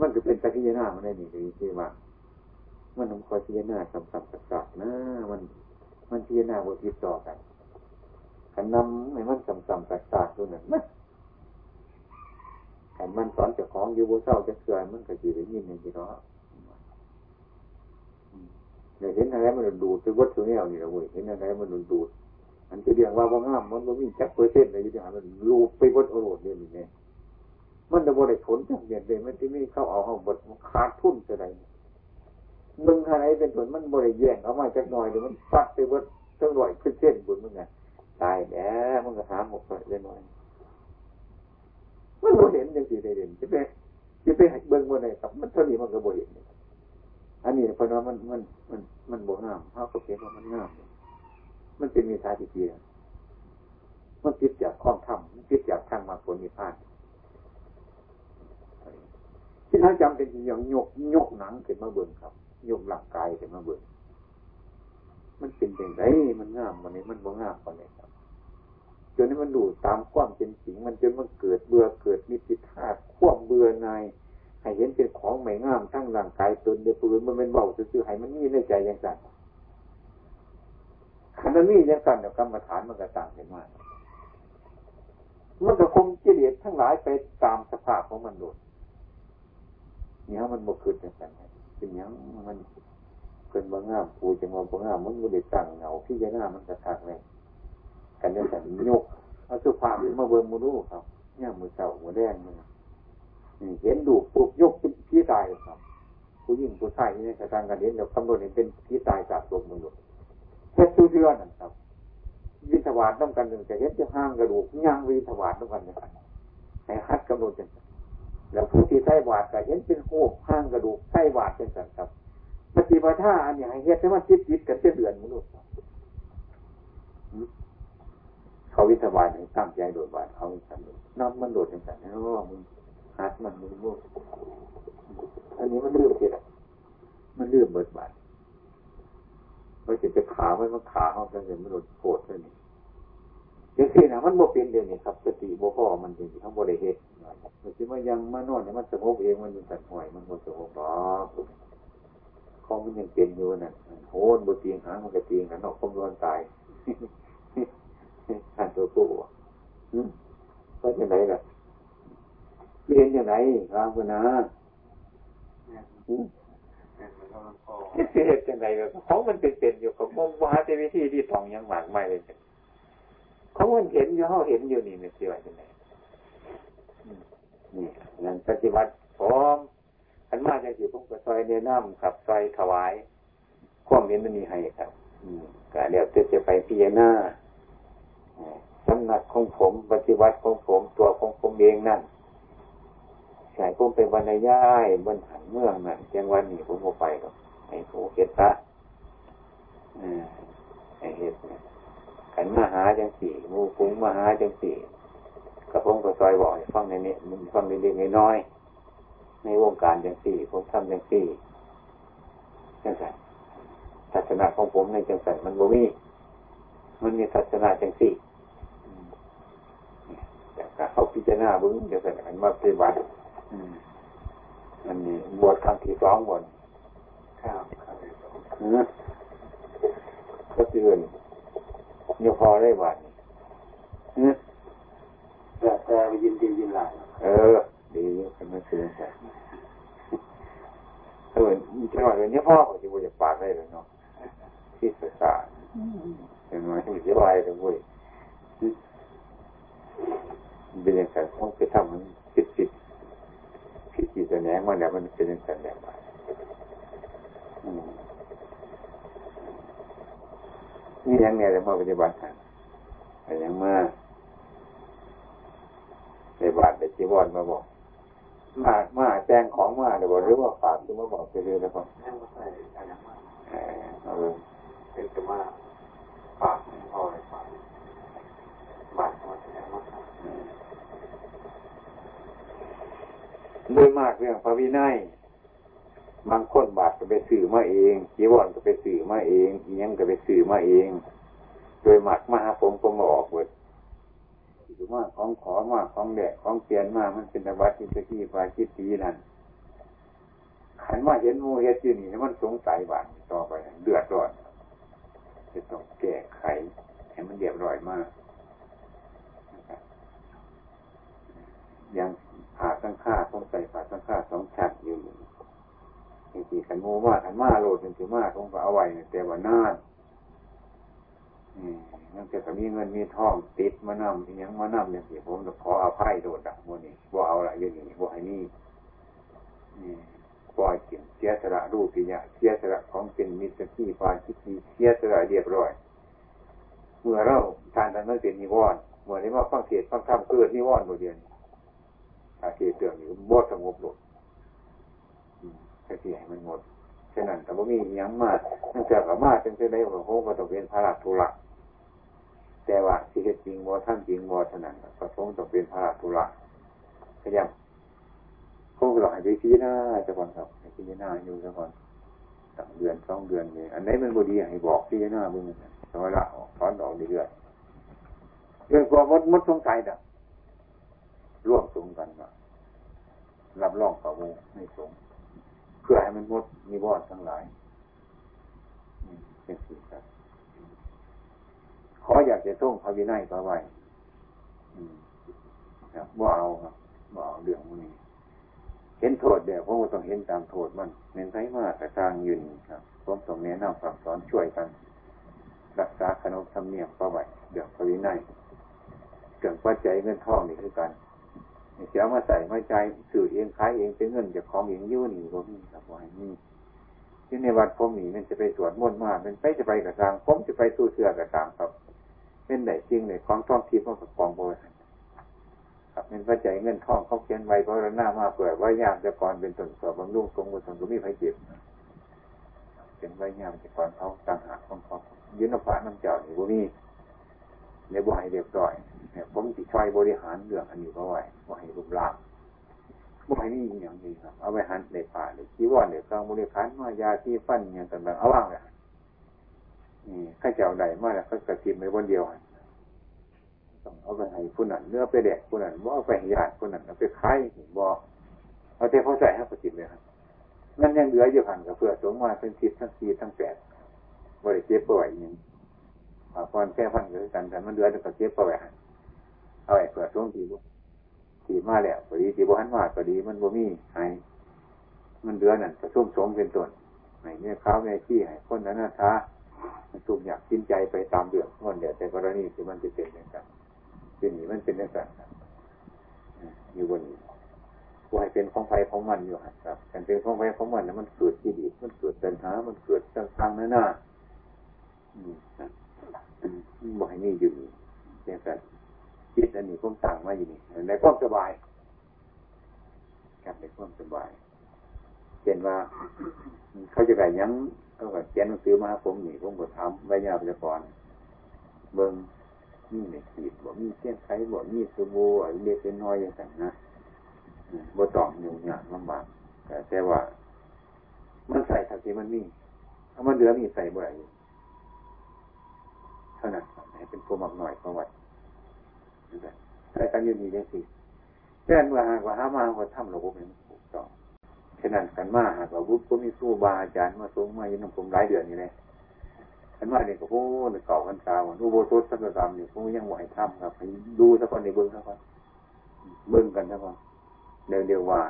มันจะเป็นตะกี้หน้ามันได้ดีดีที่ว่า มันต้องคอยพิจารณาคำสับสับนะมัน มันพิจารณาบทติดต่อกันกันนำให้มันสัมสัมสักสักตัวนั้นแต่มันสอนเจ้าของอยู่บนเศร้าจะเกิดมันก็จีได้ยินอย่างที่เนาะเนี่ยเห็นอะไรมันดูดไปวัตถุแนวนี่แหละเว้ยเห็นอะไรมันดูดอันจะเรียกว่าว่างามมันก็มีจักเปอร์เซ็นต์อะไรอยู่ที่หามันรูปไปวัตถุโรดเนี่ยนี่ไงมันจะบริผลจากเดียนเลยมันที่นี่เข้าเอาเข้าบดขาดทุนจะไร มึงอะไรเป็นผลมันบริแยงเอามาจากหน่อยหรือมันปัดไปวัดตั้งร้อยเปอร์เซ็นต์บนมึงไงตายแล้วมันก็หาหมดไปเลยหน่อยมันบ่เห็นยังสิได้เห็นจะไปจะไปเบิ่งบ่ได้ครับ มันเท่านี้มันก็บ่เห็นอันนี้เพราะว่ามันมันมันมันบ่งามเขาก็เห็นว่ามันงามมันเป็นมีทาทิเทียมันติดจากข้องธรรมมันติดจากทางมาผลมีพลานที่ท่านจำเป็นอย่างยกยกหนังขึ้นมาเบิ่งครับ ยกหลังกายขึ้นมาเบิ่งมันเป็นอย่างไรมันงามวันนี้มันบ่งามวันนี้ครับจนนี้มันดูตามความเป็นจริง มันจนมันเกิดเบื่อเกิดมิติธาตุควบเบื่อในให้เห็นเป็นของไม่งามทั้งร่างกายตนเดือปืนมันเป็นเบาซื่อๆให้มันมีในใจอย่างสั่นขันมันมีอย่างสั่นเดี๋ยวกรรมฐานมันก็ต่างกันมากมันก็คงเจริญทั้งหลายไปตามสภาพของมันโดดเนี่ยมันบกขึ้นอย่างสั่น เป็นย่างมันเป็นบางงามปูจังว่าบางงามมันไม่ได้ตั้งเงาพี่จะหน้ามันกระทักเลยกันเนี่ยแต่ยกเอาสุภาพมาเบิ่งมือรู้ครับเนี่ยมือเสามือแดงมันเห็นดูปุ๊บยกเป็นพี่ตายครับ ผู้หญิงผู้ชายนี่กระทางกันเห็นเดี๋ยวคำนวณเห็นเป็นพี่ตายจากตัวมือเฮ็ดตู้เชื่อนั่นครับ วิทวาดต้องกันหนึ่งจะเห็นจะห้างกระดูกย่างวิทวาดต้องกันหนึ่งให้ฮัดกำหนดจัง แล้วผู้ที่ใส่บาดก็เห็นเป็นโคกห้างกระดูกใส่บาดเป็นสันครับปฏิบัติท่าอันนี้ให้เฮ็ดให้มันจิตจิตกันเดือนมนุษย์เขาวิทวาให้ตั้งใจโดดบาดเขาสันน้ำมันโดดเป็นสันแล้วมึงฮัดมันมึงลูกอันนี้มันเรื่องเกิดมันเรื่องเบิดบาดเราจะจะขาไว้มันขาเขาจะเห็นมันโดดโกรธเลยนี่ ยังสี่นะมันโมเป็นเดียวนี่ครับสติโบพ่อมันจริงทั้งบริเหตุมันจะมายังมานอนเนี่ยมันสงบเองมันเป็นสัตว์ห่วยมันโมสงบหรอกของมันยังเป็นอยู่น่ะโหนบตีงหางมันก็ตีงกันนอกคมร้อนตายท่านตัวกู้ก็จะไหนล่ะเรียนยังไงครับคุณนะเหตุยังไงก็ของมันเป็นเป็นอยู่ของมันว่าจะวิธีที่ทองยังหมากไม่เลย เขาเห็นอยู่เขาเห็นอยู่นี่ไม่เสียว่าจะไหนนี่นั่นปฏิบัติพร้อมขันมาจากสิผมก็ซอยเนน้ำขับซอยถวายความเห็นมันมีให้ครับก็เดี๋ยวจะไปพิจารณาสำนักของผมปฏิบัติของผมตัวของผมเองนั่นใช่ผมเป็นบรรยายบนหันเมืองนั่นจังวันนี้ผมก็ไปก็ไอ้ผู้เกตะไอ้เฮ็ด ขันมาหาจังสี่มูฟุ้งมาหาจังสี่กระผมก็ซอยบอกฟังในนี้มันฟังในเล็กน้อยในวงการจังสี่ผมทำจังสี่จังสันศาสนาของผมในจังสันมันบ่มีมันมีศาสนาจังสี่แต่เขาพิจารณาบึ้งจังสันมันมาปฏิบัติมันนี่บวชครั้งที่สองบนครับก็เตือน ยพอได้บาทนี่แต่แต่ยินดียินหลายเออ ดีขึ้นมาซื้อใช่เออจังหวะนี้พ่อเขาจะบวชปากได้เลยเนาะที่ศึกษาเห็นไหมที่จะวายกันเว้ยเป็นอย่างไรต้องไปทำมันผิดผิดผิดจิตแสดงมาแล้วมันเป็นอย่างไรแบบนี่ นี่ยังเนี่ยเลยมาปฏิบัติกันแต่ยังมาในบาทในจีวรมาบอกมามาแจ้งของมาเดี๋ยวหรือว่าฝากที่มาบอกไปเลยนะครับเออเป็นจะมาฝากพ่อเลยฝากบาทมาแจ้งมาโดยมากเรื่องพระวินัย บางคนบาทก็ไปสื่อมาเองจีวรก็ไปสื่อมาเองอียังก็ไปสื่อมาเอง โดยหมักมาผมผมออกเวิดหรือว่าของขอมาของแดดของเปลี่ยนมามันเป็นวัดที่ตะกี้ปาคิดตีนั่นขันว่าเห็นมูเฮ็ดอยู่นี่มันสงสัยบาทต่อไปเดือดร้อนจะต้องแก้ไขให้มันเรียบร้อยมากยังผ่าตั้งค่าต้องใส่ผ่าตั้งค่าสองชั้นอยู่ จริงๆขันโมว่าขันมาโลดจริงๆมาต้องเอาไว้แต่ว่านานนั่นจะมีเงินมีทองติดมานำยังมานำอย่างที่ผมจะขออภัยโดดดักโมนี่บ่เอาละอยู่นี่บ่ให้นี่ปล่อยเขียนเสียสละรูปปิญาเสียสละของเป็นมิตรที่ฟาคิดีเสียสละเรียบร้อย เมื่อเราทานนั้นเป็นนิวรณ์เมื่อนี้ว่าฟังเทศฟังธรรมเกิดนิวรณ์โดยเดียวอาเทศเตือนอยู่บ่สงบลง จะเสียให้มันหมดฉะนั้นแต่ว่ามียังมากนั่นแต่กับมาเป็นเช่นไรโอ้โหก็ต้องเป็นพระราทุระแต่ว่าสิเหตุจริงบ่ท่านจริงบ่เท่านั้นก็ต้องต้องเป็นพระราทุระพยายามพวกเราให้ไปพิจารณาจะก่อนครับให้พิจารณาอยู่จะก่อนสองเดือนสองเดือนนี่อันไหนมันบดีให้บอกพิจารณาบึงสมัยละถอนออกเรื่อยๆเรื่องความมดมดสงสัยดับร่วมสงกันว่ารับรองข้อมูไม่สง เพื่อให้มันมดมีบอดทั้งหลายเป็นสิ่งครับขออยากจะท่งพระวินัยพระไว้ครับบ่เอาครับบ่เอาเรื่องพวกนี้เห็นโทษเดี๋ยวผมก็ต้องเห็นตามโทษมันเน้นไทมากแต่สร้างยืนครับผมต้องแนะนำสั่งสอนช่วยกัน รักษาขนมธรรมเนียมพระไว้เดี๋ยวพระวินัยเกิดปัจจัยเงินทองนี่คือกัน เสียมาใส่มาใจสื่อเองขายเองเป็นเงินจากของเองยุ่นี่ผมมีครับว่านี่ที่ในวัดผมนี่มันจะไปสวดมนต์มากมันไปจะไปกระซังผมจะไปสู้เสือกระซังครับเป็นไหนจริงไหนของท่องทิพย์ขากับกองโบราณครับเป็นพระใจเงินทองเขาเขียนไว้เพราะหน้ามาเปิดว่ายามจะก่อนเป็นต้นสอบบำรุงทรงบุญสงก็มีไฟเจ็บเป็นไว้ยามจะก่อนเขาต่างหากของเขายืนนภาน้ำเจ้านี่บุมี ในบ่ให้เรียบร้อยเนี่ยผมติช่วยบริหารเรื่องอันนี้เพราะไว้บ่ให้รูปร่างบ่ให้นี่อย่างนี้ครับ เอาไว้หันในป่าในชีวอนในกลางบริการมายาที่ฟันอย่างต่างๆเอาว่างเลยนี่ข้าเจ้าใดมาแล้วก็กระทิมไปวันเดียวต้องเอาไปให้ผู้นั้นเนื้อไปแดกผู้นั้นว่าเอาไปญาติผู้นั้นเอาไปขายบ่เอาแต่เขาใส่ให้กระทิมเลยครับนั่นยังเหลืออยู่หันกับเพื่อสงมาเป็นทิศทั้งสี่ทั้งแปดบริเจ็บป่วยอย่างนี้ พอแค่พันกันแต่มันเหลือแต่กระเจ็บป่วยเอาไอ้เพื่อสงทีทีมาแล้วพอดีทีบุหันมาพอดีมันบ่มีหายมันเหลือดนั่นกระชุ่มสมเป็นต้นไหนเนี่ยข้าวแม่ขี้ให้คนนั้นนะท้าทุกอยากสิ้นใจไปตามเรื่องมันเดียวแต่กรณีที่มันจะเป็นอย่างนั้นเป็นอย่างมันเป็นอย่างนั้นอยู่บนวายเป็นของไฟของมันอยู่ครับการเป็นของไฟของมันนะมันเกิดที่ดีมันเกิดปัญหา มันเกิดต่างๆนั่นน่ะ บ่ให้นี่อยู่อย่างนั้นจิตอันนี้ผมสั่งมาอยู่นี่ในความสบายกับในความสบายเช่นว่า เขาจะไก่ยังเขาก็เขียนหนังสือมาผมนี่ผมก็ทำใบยาประกรเบิ้งมีในขีดบ่มีเส้นไขบ่มีสบู่เล็กเป็นน้อยอย่างนั้นนะบ่ต้องยุ่งยากลำบากแต่แต่ว่า มันใส่ทัที่มันมีถ้ามันเหลือมีใส่บ่อยเท่านั้นให้เป็นพวมักหน่อยประวัติใส่กันอยู่นี่ยังสิแค่เมื่อหากว่าหามาว่าทำระบบนี้ถูกต้องฉะนั้นกันมาหากว่าวุฒิก็มีสู้บาอาจารย์มาสูงมาอยู่น้ำผมหลายเดือนนี่เลยกันมาเนี่ยก็โอ้ในเก่ากันตาวันอุโบสถสักกรรมเนี่ยผมยังไหวทำครับดูสักคนในเบื้องสักคนเบื้องกันสักคนเดียวเดียวว่า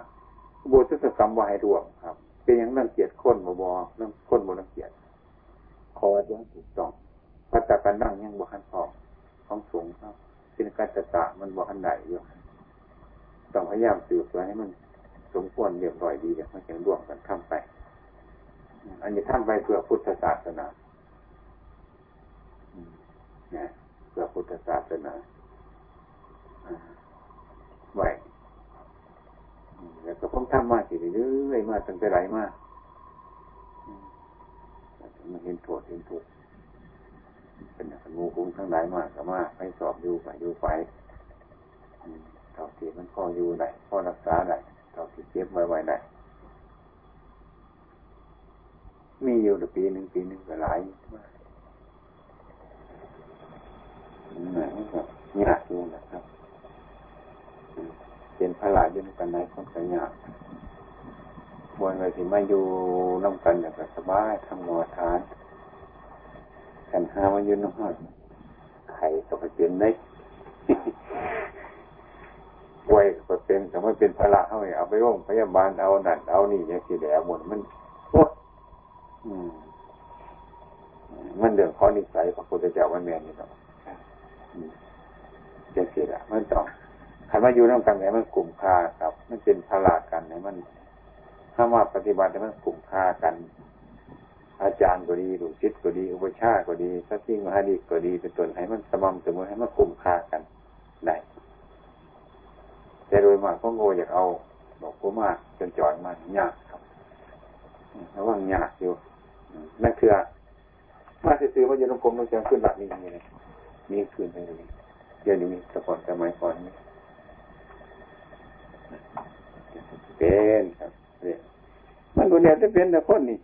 อุโบสถกรรมว่าให้รวมครับ เป็นอย่างนั่งเกียรติคนบ่บอนั่งคนบ่นั่งเกียรติคอยังถูกต้อง พัฒการนั่งยังบ่ขันพอของสูงครับเป็นกัจจะมันบอกอันใดอยู่ต้องพยายามสืบไว้ให้มันสมควรเรียบร้อยดีอย่างมันจะร่วมกันทำไป อันนี้ทำไปเพื่อพุทธศาสนาเนี่ยเพื่อพุทธศาสนาไหวแล้วก็ผมทำมาสิเรื่อยมาตั้งแต่ไหลมามันเห็นโทษเห็นทุกข์ เป็นงูคุ้งทั้งหลายมากก็มากไปสอบอยู่ไปอยู่ไปเท่าที่มันพออยู่ได้พอรักษาได้เท่าที่เจ็บไว้ไว้ได้มีอยู่แต่ปีหนึ่งปีหนึ่งก็หลายมากนี่ครับยากอยู่นะครับ เป็นพระลาอยู่กันไหนคนก็ยากบนเลยที่มาอยู่น้ำกันอย่างสบายทำหมอทาน กันหามายืนน้อดไข่ก็ไปเป็นได้ป่วยก็เป็นแต่ไมันเป็นภาระเท่าไหร่เอาไปโรงพยาบาลเอาหนันเอานี่อย่างสี่แหลหมดมันโอ้มันเดือดข้อนิสัยพระพุทธเจ้าวันแมนนี่ต้องอย่างสี่แหละมันต้องขันมาอยู่น้ำกันไหนมันกลุ่มค่าครับ มันเป็นภาระกันไหนมันถ้าว่าปฏิบัติมันกลุ่มค่ากัน อาจารย์ก็ดีหลูกศิษย์ก็ดี อุปชาก็ดีสักที่มหาดีก็ดีเป็นต้นให้มันสม่ำเสมอให้มันคุ้มค่ากันได้แต่โดยมากพวกโง่อยากเอาบอกกูมากจนจอดมันยากครับระวังยากอยู่นั่นคือมาซื้อว่าจะต้องกรมต้องจะขึ้นหลักนี้นี่เลยมีขึ้นไปเลยเดี๋ยวนี้สก่อนสมัยก่อนนี่เป็นครับเนี่ยมันดูเนี่ยจะเป็นแต่คนนี่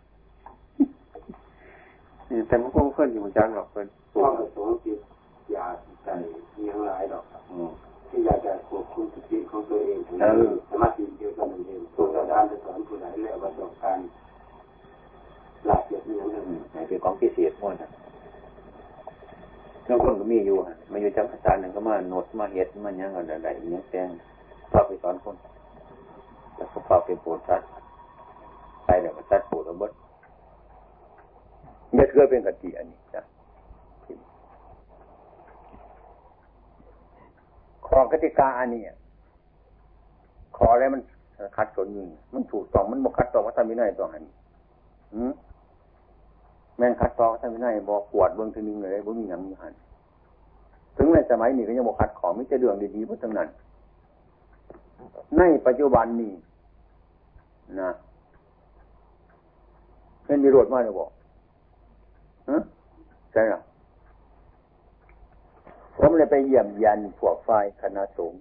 แต่มันก็เพื่อนอยู่จังหรอกเพื่อนพ่อสอนจิตอยากใจยังหลายดอกครับที่อยากจะควบคุมสติของตัวเองถึงสมาธิเดียวกันนั่นเองตัวการจะสอนผู้ใดแล้วประสบการณ์หลักเกียรติอย่างนั้นเป็นของพิเศษมั่นะบางคนก็มีอยู่มาอยู่จังหวัดหนึ่งก็มาโนดมาเฮ็ดมันยังอะไรอะไรยังแจ้งพาไปสอนคนแล้วก็พาไปปวดชัดไปเดี๋ยวก็ชัดปวดระเบิด ไม่เคยเป็นกติอันนี้นะของกติกาอันนี้ขออะไรมันคัดสนอยู่มันถูกต้องมันบกคัดต่อว่าทำไม่ได้ต่อหันแม่งคัดต่อทำไม่ได้บอกปวดเบื้องทีนึงเลยบ่มีหยังมีหันถึงในสมัยนี้ก็ยังบกขัดของไม่จะเรื่องดีๆเพราะทั้งนั้น ในปัจจุบันนี้นะเป็นมีรถมาเลยบอก ใช่หรอผมเลยไปเยี่ยมยันพวกฝ่ายคณะสงฆ์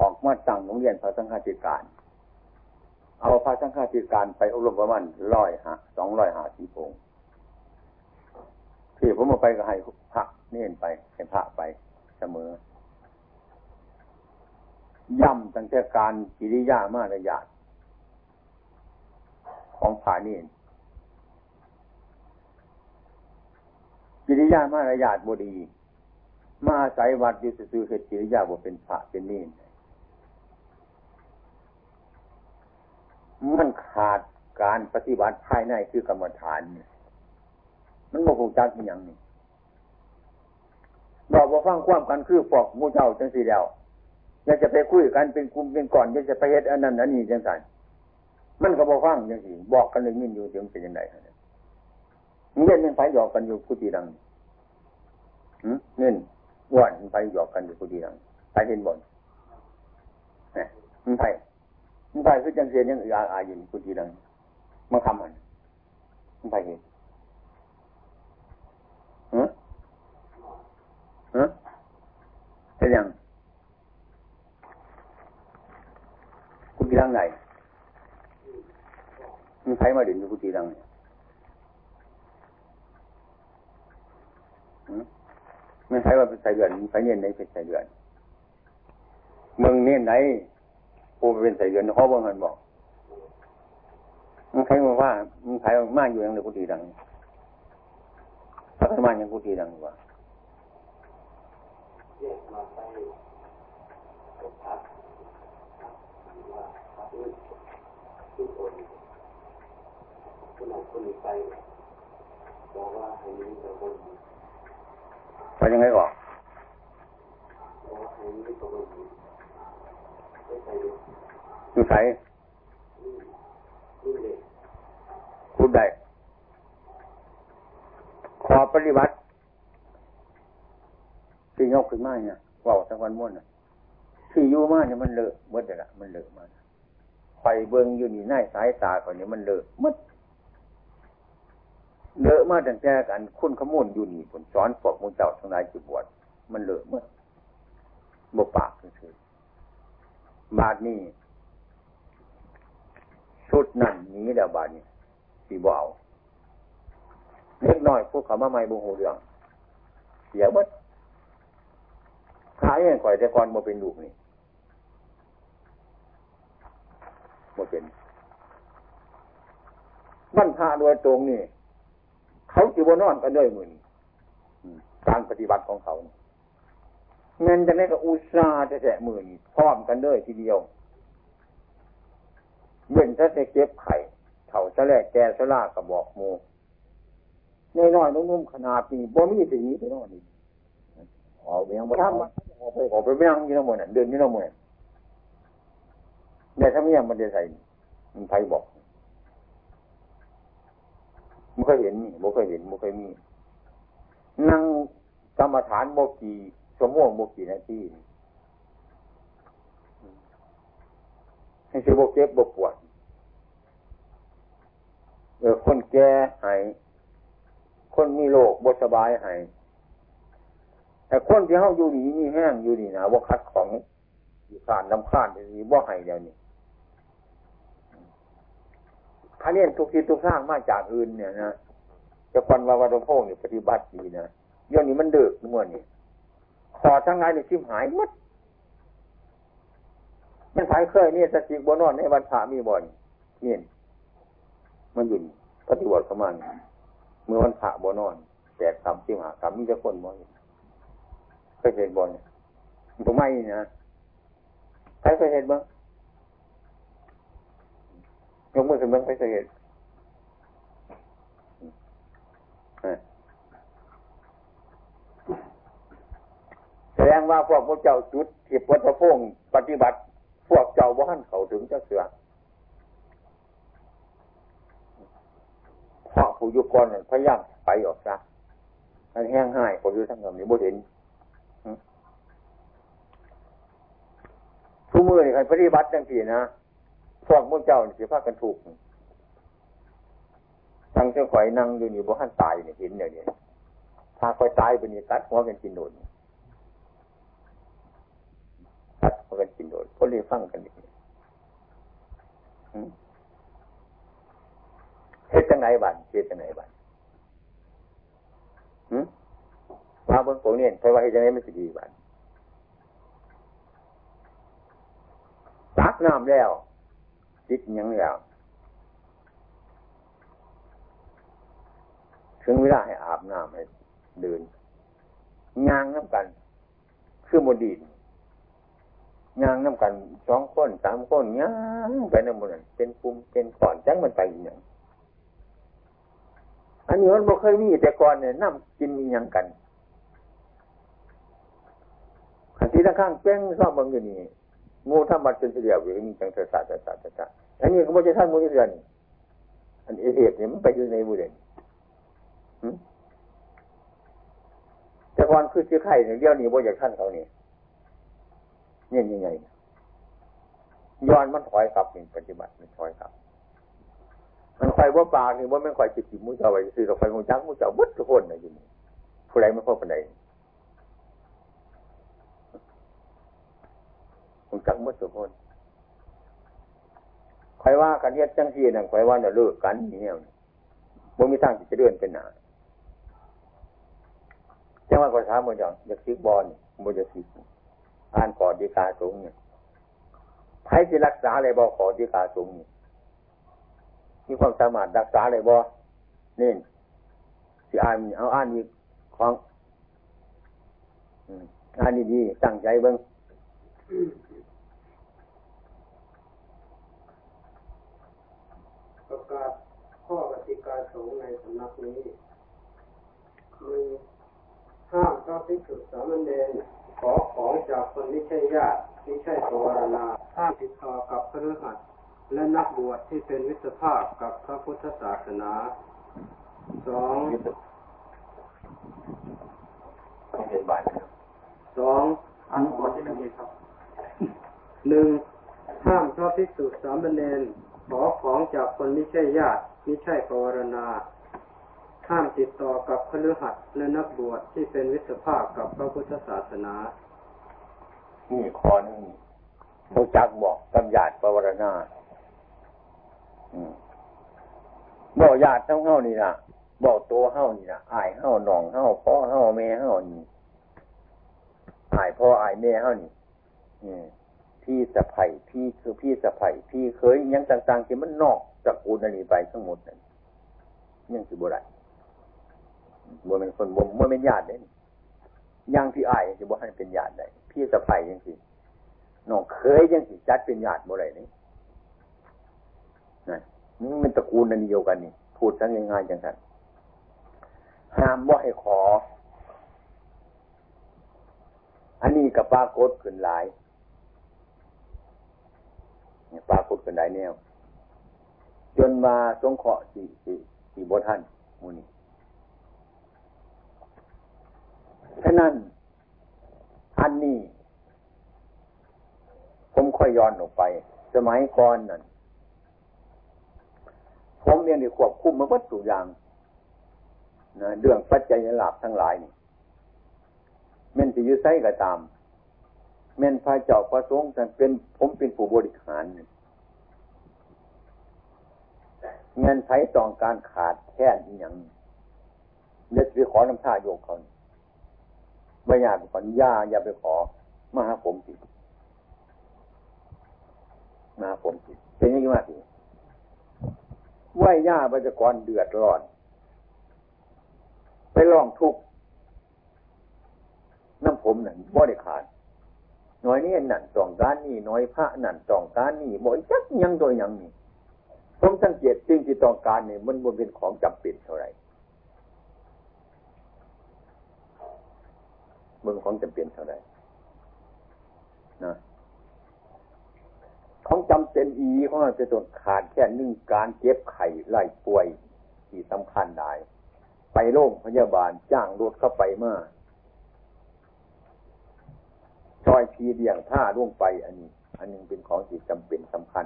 ออกมาตั้งโรงเรียนพระสังฆาธิการ เอาพระสังฆาธิการไปอบรมประมาณร้อยหะสองร้อยหาสีพงที่ผมมาไปก็ให้พระเน้นไปให้พระไปเสมอ ย่ำตั้งแต่การกิริยามารยาทของผานี่กิริยามารยาทบดี มาอาศัยวัดอยู่ซื่อเหตุกิริยาบ่เป็นพระเป็นนี่มันขาดการปฏิบัติภายในคือกรรมฐาน มันโมโหจักอย่างนี้บอกว่าฟังความกันคือฟอกมูเจ้าจังสีเดียว อยากจะไปคุยกันเป็นกลุ่มเป็นก่อนอยากจะไปเฮ็ดอันนั้นอันนี้จังสันมันก็บอกฟังจังสีบอกกันเลยมินอยู่ถึงเป็นยังไงเงี้ยมันไปหยอกกันอยู่กุฏิดังเงี้ยว่านไปหยอกกันอยู่กุฏิดังไปเห็นบ่นเนี่ยมันไปมันไปคือจังเสียยังอาอาอยู่กุฏิดังมาทำมันมันไปเห็นฮะฮะเป็นยัง กุฏิดังไหนมันใครมาเด่นอยู่กุฏิดังเนี่ยไม่ใช่ว่าเป็นสายเดือนไปเนียนไหนเป็นสายเดือนเมืองเนียนไหนกูเป็นสายเดือนเขาบอกมันบอกมันใครมาว่ามันใครมาอยู่ยังในกุฏิดังพัฒนายังกุฏิดังกว่า ไปยังไงก่อนอยู่ใส่พูดได้ขอปฏิบัติที่ยกขึ้นมาเนี่ยว่าสักวันม้วนที่อยู่มาเนี่ยมันเลอะมดเลยละมันเลอะมา ไฟเบิ้งอยู่นี่หน้าสายตาก่อนนี่มันเลอะมดเลอะมาตั้งแต่กันคุณขมุนอยู่นี่ผลสอนพวกมุนเจ้าทั้งหลายจีบวชมันเลอะมดบปากคือบาดนี้ชุดนั่นนี้เดี๋ยวบาดนี้สีบ่าเล็กน้อยพวกเขามาไม่บุหูเรื่องเสียวัดขายยังก่อยแต่ก่อนมาเป็นลูกนี่ มาเป็นบ้านพาโดยตรงนี่ เขาจีบนอนกันด้วยมือนการปฏิบัติของเขาเงินจะได้กับอุตสาห์จะแจกมือนพร้อมกันด้วยทีเดียวเว้นถ้าจะเก็บไข่เถ่าสะแลกแกสะลากระบอกโมน้อยน้อยนุ่มๆขนาดนี้บ่มีสิ่งนี้ไปนอนนี่ออกไปยังบ่ทำออกไปออกไปไม่ยังยี่น้ำมันเดินยี่น้ำมัน เนี่ถ้าไม่ยังมันจะใส่มันไทยบอกมันเคยเห็นนี่มันเคยเห็นมันเคยมีนั่งกรรมฐานโมกีสมมติโมกีนาทีให้สิบกเจ็บบกปวดเออคนแก่หายคนมีโรคบสบายหายแต่คนที่เขาอยู่นี่มีแห้งอยู่นี่นะว่าคัดของอยู่ขานลำขานนี่ว่าหายเดียวนี่ ถ้าเรียนทุกทีทุกสร้างมาจากอื่นเนี่ยนะจะฟันวาวาดโพงเนี่ยปฏิบัติดีนะย้อนนี้มันเดือดเมื่อนี่ขอทั้งไงนี่ชิมหายมัดมันสายเคยเนี่ยสติบนอนในวันพามีบ่อนเนี่ยมันอยู่ปฏิวัติประมาณเมื่อวันพระบนอนแปดสามสิบห้าสามมีจะคนบ่เคยเห็นบ่อนผมไม่นะใครเคยเห็นบ้าง ยกมือขึ้นบ้างใครเคยเห็นแสดงว่าพวกพระเจ้าจุดที่พุทธพงศ์ปฏิบัติ พวกเจ้าบ้านเขาถึงจะเสือผู้ยุกรพยายามไปออกซะมันแห้งหายคนอยู่ทั้งนี้บ่เห็นทุกมือนี่ใครปฏิบัติจังสี่นะ พวกมุ่เจ้าเสียภากันถูกตั้งเจ้าข่อยนั่งอยู่นี่บ่ขันตายเนี่ยเห็นเนี่ยถ้าข่อยตายไปนี่ตัดหัวกันกินโดนตัดหัวกันกินโดนก็เลยฟังกันอีกเฮ็ดจังไหนบ้านเฮ็ดจังไหนบ้านมาบนโขงเนี่ยไปว่าเฮ็ดจังไหนไม่สิดีบ้านตักน้ำแล้ว จิตยังแล้วถึงเวลาให้อาบน้ำให้เดินงางน้ำกัน คือโมดีนงางน้ำกันสองคนสามคนงางไปน้ำมันเป็นปุ่มเป็นก่อนจังมันไปอย่างอันนี้มันบ่เคยมีแต่ก่อนเนี่ยน้ำกินมียังกันขันทีละข้างเป้งชอบบางอย่างนี้ งูทำบัตรจนเสียวิมีจังเสสาสสาเสสาอันนี้ก็ไม่ใช่ท่านมูลเรือนอันเหตุเนี่ยมันไปอยู่ในบุเรนแต่ก่อนคือชื่อไข่เนี่ยเดียวนี้บ่อยากท่านเขาเนี่เนี่ยยังไงย้อนมันถอยกลับเป็นปฏิบัติมันถอยกลับ มันคอยว่าปากนี่ว่าไม่คอยจิตจิตมุ้งเจ้าไว้ซื้อเราไปมุ้งจักมุ้งเจ้าวัดทุกคนนะอยู่นี่ผู้ใดไม่พบปันใด มุ้งจักมุ้งทุกคนคอยว่ากันเฮ็ดจังซี่นั่นคอยว่าจะเลิกกันนี่เนี่ยบ่มีทางที่จะเดินเป็นหนาจังว่าก็ถามมันจังอยากซิกบอลบ่จะซิกอ่านกอดีกาสูงเนี่ยใครจะรักษาอะไรบ่ขอดีกาสูงนี่มีความสามารถรักษาอะไรบ่นี่สิอ่านเอาอ่านอีกของอ่านดีๆตั้งใจเบิ้งประกาศข้อกติกา สงในสำนักนี้มีห้ามพระภิกษุสามเณรขอของจากคนไม่ใช่ญาติไม่ใช่ภวรณาห้ามติดต่อกับพระฤหัสและนักบวชที่เป็นวิสภาพกับพระพุทธศาสนาสองสองอันขอที่หนึ่งครับหนึ่งห้ามพระภิกษุสามเณรขอของจากคนไม่ใช่ญาติ ม่ใช่ภวรณาห้ามติดต่อกับพฤหัสและนักบวชที่เป็นวิสภาพกับพระพุทธศาสนา นี่ข้อนี้พระจักบอกกำยาดปวารณาบอกญาติเท่าเฮานี่นะบอกตัวเฮานี่นะอายเฮาหนองเฮาพ่อเฮาแม่เฮานี่อายพ่ออายแม่เฮานี่พี่สะไผ่พี่คือพี่สะไผ่พี่เคยยังต่างๆที่มันนอก จากกูนันนี้ไปทั้งหมดนั่นยังสิบุไรบ่เป็นคนบ่บ่เป็นญาติเด้ยังที่อายสิบ่ให้เป็นญาติได้พี่สะไผ่ยังสิน้องเคยยังสิจัดเป็นญาติบ่ไรนี่นี่มันตระกูลนันเดียวกันนี่พูดทั้งง่ายๆจังนั้นห้ามว่าให้ขอ อันนี้กับปรากฏขึ้นหลายปรากฏขึ้นหลายแนว จนมาสงเคราะห์สี่สี่สี่บทท่านมูนี่ฉะนั้น อันนี้ ผมค่อยย้อนออกไป สมัยก่อนนั่นผมเองได้ควบคุมมาวัตถุอย่างนะเรื่องปัจจัยหลับทั้งหลายนี่เม่นที่ยุไซก็ตาม เม่นพระเจ้าพระสงฆ์เป็นผมเป็นผู้บริหาร เงินใช้ต้องการขาดแค่อย่างเด็ดไปขอน้ำท่าโยกเขาไม่อยากขอญาอย่าไปขอมาหาผมสิมาหาผมสิเป็นยังไงมาสิไหว้ย่าประจะกรเดือดร้อน ไปร้องทุกข์น้ำผมนั่นบ่ได้ขาดน้อยนี่นั่นตองการนี่น้อยพระนั่นตองการนี่บ่จักยังโดยยังนี่ ผมสังเกตจริงที่ต้องการเนี่ยมันมันเป็นของจำเป็นเท่าไหร่มันของจำเป็นเท่าไหร่นะของจำเป็นอีของมันเป็นตัวขาดแค่หนึ่งการเจ็บไข้ไล่ป่วยที่สำคัญได้ไปโรงพยาบาลจ้างรถเข้าไปมาชอยพีเดียงท่าล่วงไป อันนี้ อันนึงเป็นของที่จำเป็นสำคัญ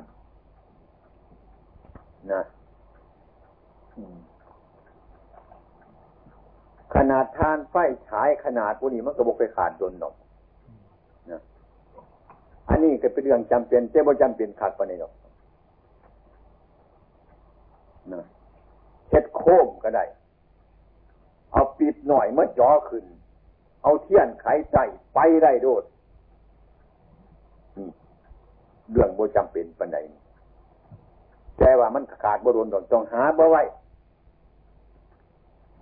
นะขนาดทานไฟฉายขนาดพวกนี้มันก็บกไปขาดโดนหรอกนะอันนี้ก็เป็นเรื่องจำเป็นแต่บ่จำเป็นขาดไปในหรอกนะเช็ดโค้มก็ได้ เอาปิดหน่อยเมื่อจ่อขึ้น เอาเทียนไขใจไปได้โดดเรื่องบ่จำเป็นปันใด แต่ว่ามันขาดบรุนต้องหาบ่ไว้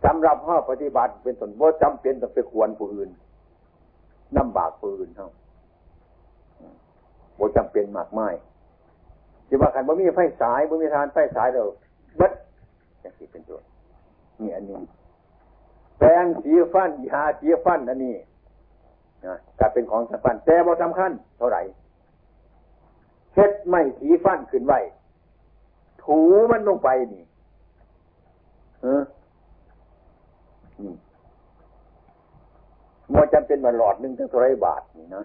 สำหรับห้อปฏิบัติเป็นส่วนบ่จำเป็นต้องไปควรผู้อื่นน้ำบากผู้อื่นเท่าบ่จำเป็นมากไมายที่ว่าขันบ่มีไฟสายบ่มีทานไฟสายเดียวบัดอย่างที่เป็นตัวนี่อันนี้แปรงสีฟันยาสีฟันอันนี้นะกลายเป็นของสำคัญแต่บ่สำคัญเท่าไหร่เช็ดไม่สีฟันขึ้นไว้ ถูมันลงไปนี่เออมันจำเป็นมาหลอดหนึ่งทั้งเท่าไรบาทนี่นะ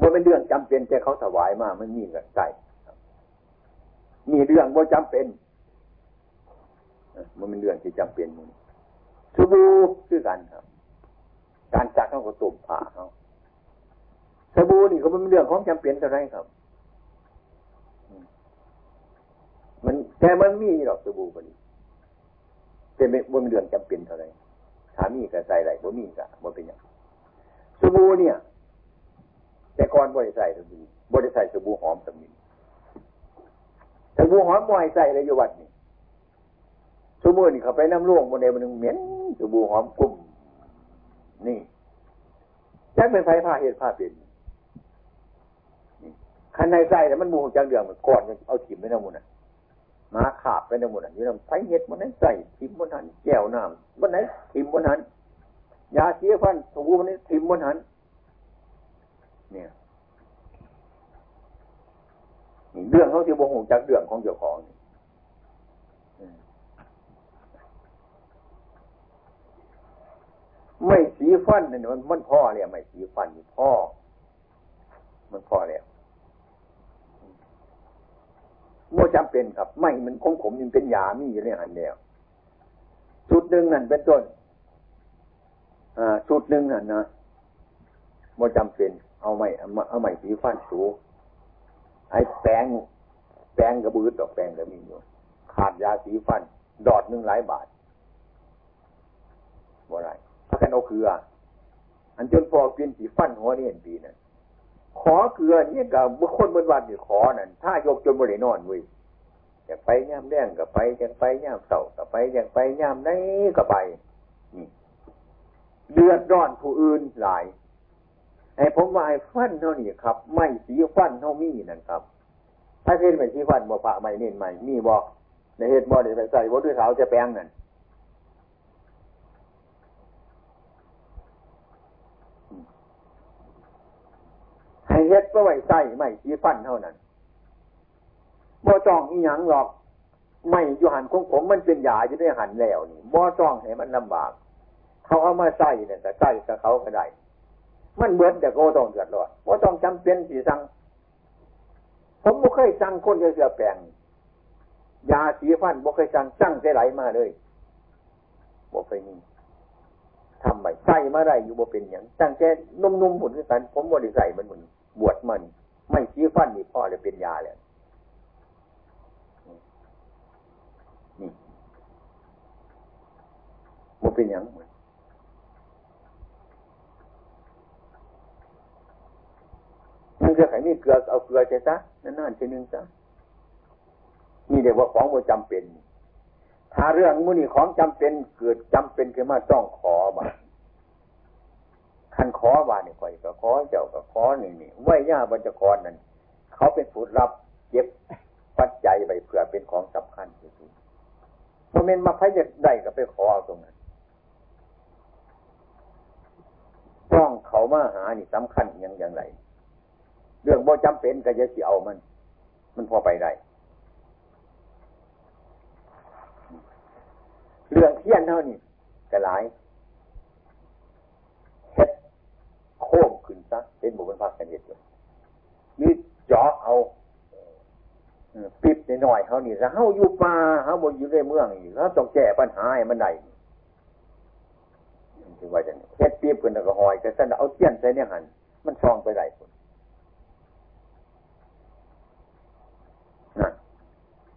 มันเป็นเรื่องจำเป็นแต่เขาถวายมามันมีกับใจมีเรื่องว่าจำเป็นมันเป็นเรื่องที่จำเป็นสบู่คือกันครับ การจักเขาก็ตุ่มผ่าเขาสบู่นี่ก็เป็นเรื่องของจำเป็นเท่าไรครับ มันแต่มันมีหรอกสบู่คนนี้เป็นบนเรื่องจำเป็นเท่าไรถามีกับใส่ไรบ่มีกับบ่เป็นอย่างสบู่เนี่ย แต่ก่อนบ่ได้ใส่สบู่บ่ได้ใส่สบู่หอมสมินสบู่หอมบ่ให้ใส่เลยอยู่วัดนี่สบู่นี่เขาไปน้ำร่วงบนเดมันเหม็นสบู่หอมกลุ่มนี่จ็คเป็นไฟผ้าเห็ดผ้าเป็นคันในใส่แต่มันมูจังเดืองมันก่อนเอาถิ่มไว้น้ำมูน่ะ มาขาบไปในหมดอันนี้เราไฟเห็ดมันนั้นใส่ทิมบนหันแก้วน้ำบนไหนทิมบนหันยาเสียฟันสบู่มันนี้ทิมบนหันเนี่ยเรื่องเขาที่บ่งหจากเรื่องของเจ้าของไม่สีฟันเนี่ยมันมันพ่อเนี่ยไม่สีฟันพ่อมันพ่อแล้ว โมจำเป็นครับ ไม่มันคงขมยังเป็นยามีอยู่ในหันเดียวชุดหนึ่งนั่นเป็นต้นอ่าชุดหนึ่งนั่นนะโมจำเป็น เอาไม่เอาไม่สีฟันสูไอ้แปงแปงกระบือดอกแปงก็มีอยู่ขาดยาสีฟัน ดอดหนึ่งหลายบาทบ่ไรถ้ากันเอาเคืออันจนพอเปลี่ยนสีฟันหัวนี่เห็นปีนะ ขอเกลือนี่กับบุคคลบนวันนี่ขอนั่นถ้ายกจนบริโนอนเว้ยอยากไปย่ามแดงก็ไปอยากไปย่ามเสาก็ไปอยากไปย่ามไหนก็ไปเดือดร้อนผู้อื่นหลายไอ้ผมว่าไอ้ฟันเท่านี้ครับ ไม่สีฟันเท่ามีนั่นครับ ถ้าเห็นไม่สีฟันบ่ปะไม่เน้นไม่มีบอกในเหตุบ่ได้ไปใส่บ่ด้วยเท้าจะแปลงนั่นให้ เฮ็ดก็ไว้ใส่ไม่สีฟันเท่านั้นบ่จ้องอีหยังหรอก ไม่อยู่หันของผมมันเป็นยาอยู่ได้หันแล้วนี่บ่จ้องให้มันลำบาก เขาเอามาใส่เนี่ยแต่ใส่กับเขาก็ได้ มันเบิดแต่ก็ต้องเดือดร้อนว่ต้องจำเป็นสีสั่งผมบ่เคยสั่งคนจะเสือแปลงยาสีฟันบ่เคยสั่งสั่งใส่ไหลมาเลยบ่เคยมีทำไปใส่มาได้อยู่บ่เป็นอย่างตั้งแค่นุ่มๆผลกัน ผมบ่ได้ใส่มันเหมือน บวชมันไม่สีฟันนี่พ่อเลยเป็นยาเลยนี่มันเป็นอย่างมันจะไขนี่เกลือเอาเกลือใจซะนั่นๆเชนึงซะนี่เรียกว่าของมันจำเป็น ถ้าเรื่องมุนี่ของจำเป็นเกิดจำเป็นขึ้นมาต้องขอมา คันขอว่านี่ข่อยก็ขอเจ้าก็ขอนี่นี่ไหว้ย่าบรรจกรนั่นเขาเป็นผู้รับเก็บปัจจัยไปเพื่อเป็นของสำคัญจริงๆโมเมนต์มาพยได้ก็ไปขอเอาตรงนั้นต้องเขามาหานี่สำคัญอย่างอย่างไร เรื่องบ่จำเป็นก็จะสิเอามัน มันพอไปได้เรื่องเทียนเท่านี้กระหลายเฮ็ดโค้งขึ้นซะเป็นบุญพักกันเฮ็ดเลยนี่เจาะเอาปิดหน่อยเขานี่ถ้าเขาอยู่ป่าเขาบนอยู่ในเมืองอีกเขาต้องแก้ปัญหาให้มันได้คือว่าจะเฮ็ดปีบกันแล้วก็หอยแต่สันเอาเทียนใส่เนี่ยหันมันซองไปไหนคนนั่น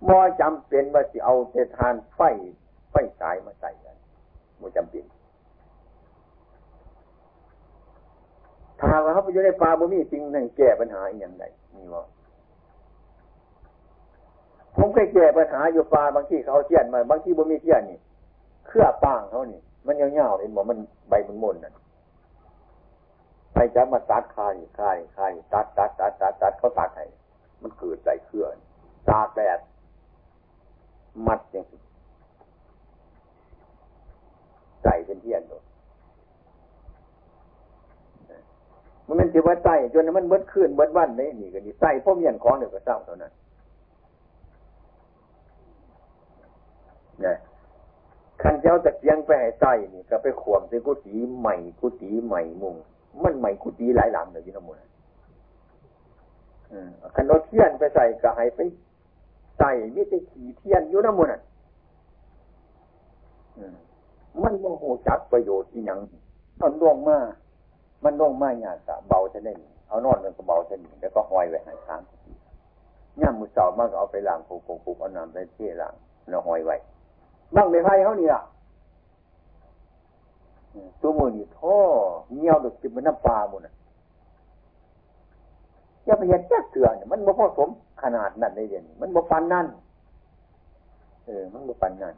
มอจำเป็นว่าจะเอาเตทานไฟไฟสายมาใส่กันมอจำเป็น ถ้าว่าเขาไปอยู่ในป่าบ่มีสิ่งหนึ่งแก้ปัญหาอย่างไรมีว่าผมเคยแก้ปัญหาอยู่ป่าบางที่เขาเทียนมาบางที่บ่มีเทียนนี่เครือป้างเขานี่มันยาๆเห็นบอกมันใบมันมนนั่นไปจับมาตัดคายคายคายตัดตัดตัดตัดตัดเขาตัดให้มันเกิดใจเคลื่อนตากแดดมัดอย่างใจเป็นเทียนตัว มันเป็นที่ว่าใจจนมันเบิดขึ้นเบิดวันนี่นี่กันนี่ใจพ่อเมียนของเดียวก็เศร้าเท่านั้นนี่ขันเจ้าตะเกียงไปให้ใต้นี่ ก็ไปขวมใส่กุฏิใหม่กุฏิใหม่มุงมันใหม่กุฏิหลายหลังเลยพี่น้องมูลขันเราเทียนไปใส่ก็ให้ไปใส่มิแต่ขี่เทียนอยู่น้ำมูลมันโมโหจักประโยชน์ที่ยังมันล่วงมาก มันล่วงมาอย่างกะเบาชนิดเอานอนมันก็เบาชนิดแล้วก็ห้อยไว้ให้ค้างย่ามมือเสามากเอาไปล้างผูกผูกเอาน้ำไปเที่ล้างแล้วห้อยไว้บ้างในไพ่เขานี่ล่ะตัวมือนี่ท่อเงี้ยวดุจิมันน้ำปลาหมดน่ะอย่าไปเห็นแค่เถื่อนมันบ่พอสมขนาดนั้นได้เด่นมันบ่ปันนั่นเออ มันบ่ปันนั่น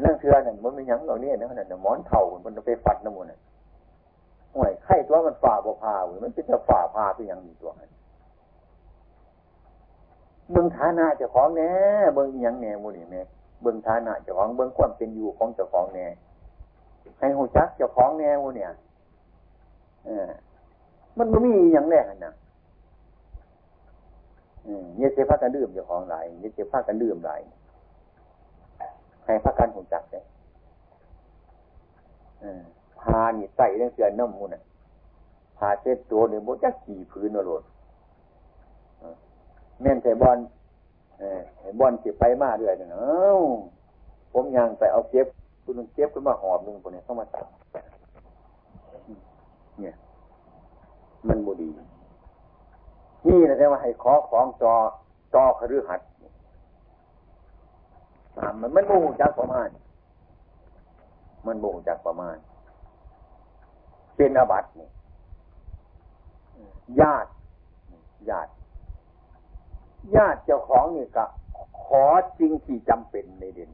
เรื่องเถื่อนนั่นมันไม่ยังเหล่านี้นะขนาดหมอนเข่ามันไปฟัดน้ำมันน่ะ ห่วยไข่ตัวมันฝ่าบ่พามันเป็นจะฝ่าพาเป็นอย่างนี้ตัวนั้นเบิ่งฐานะเจ้าของแน่เบิ่งยังแน่มูนี่แม่เบิ่งฐานะเจ้าของเบิ่งความเป็นอยู่ของเจ้าของแน่ให้หูจักเจ้าของแน่มูเนี่ยเออมันไม่มีอย่างแน่นะอืมเนี่ยเสียพักกันดื่มเจ้าของหลายเนี่ยเสียพักกันดื่มหลายให้พักกันหูจักเลย พานี่ใส่เรื่องเสือน้ำมูน่ะพาเช็ดตัวเนี่ยโมจักขี่พื้นนรดแม่นใส่บอลเออบอลสิไปมาด้วยเนาะผมยังไปเอาเก็บคุณเก็บขึ้นมาหอบหนึ่งคนนี้เข้ามาตัดเนี่ย มันบุดี นี่นะแต่ว่าให้ขอของจอจอคฤหัสถามมันมันโมหจากประมาณ มันโมหจากประมาณ เป็นอาบัตินี่ญาติญาติ ญาติเจ้าของนี่ก็ขอจริงที่จำเป็นในเด่น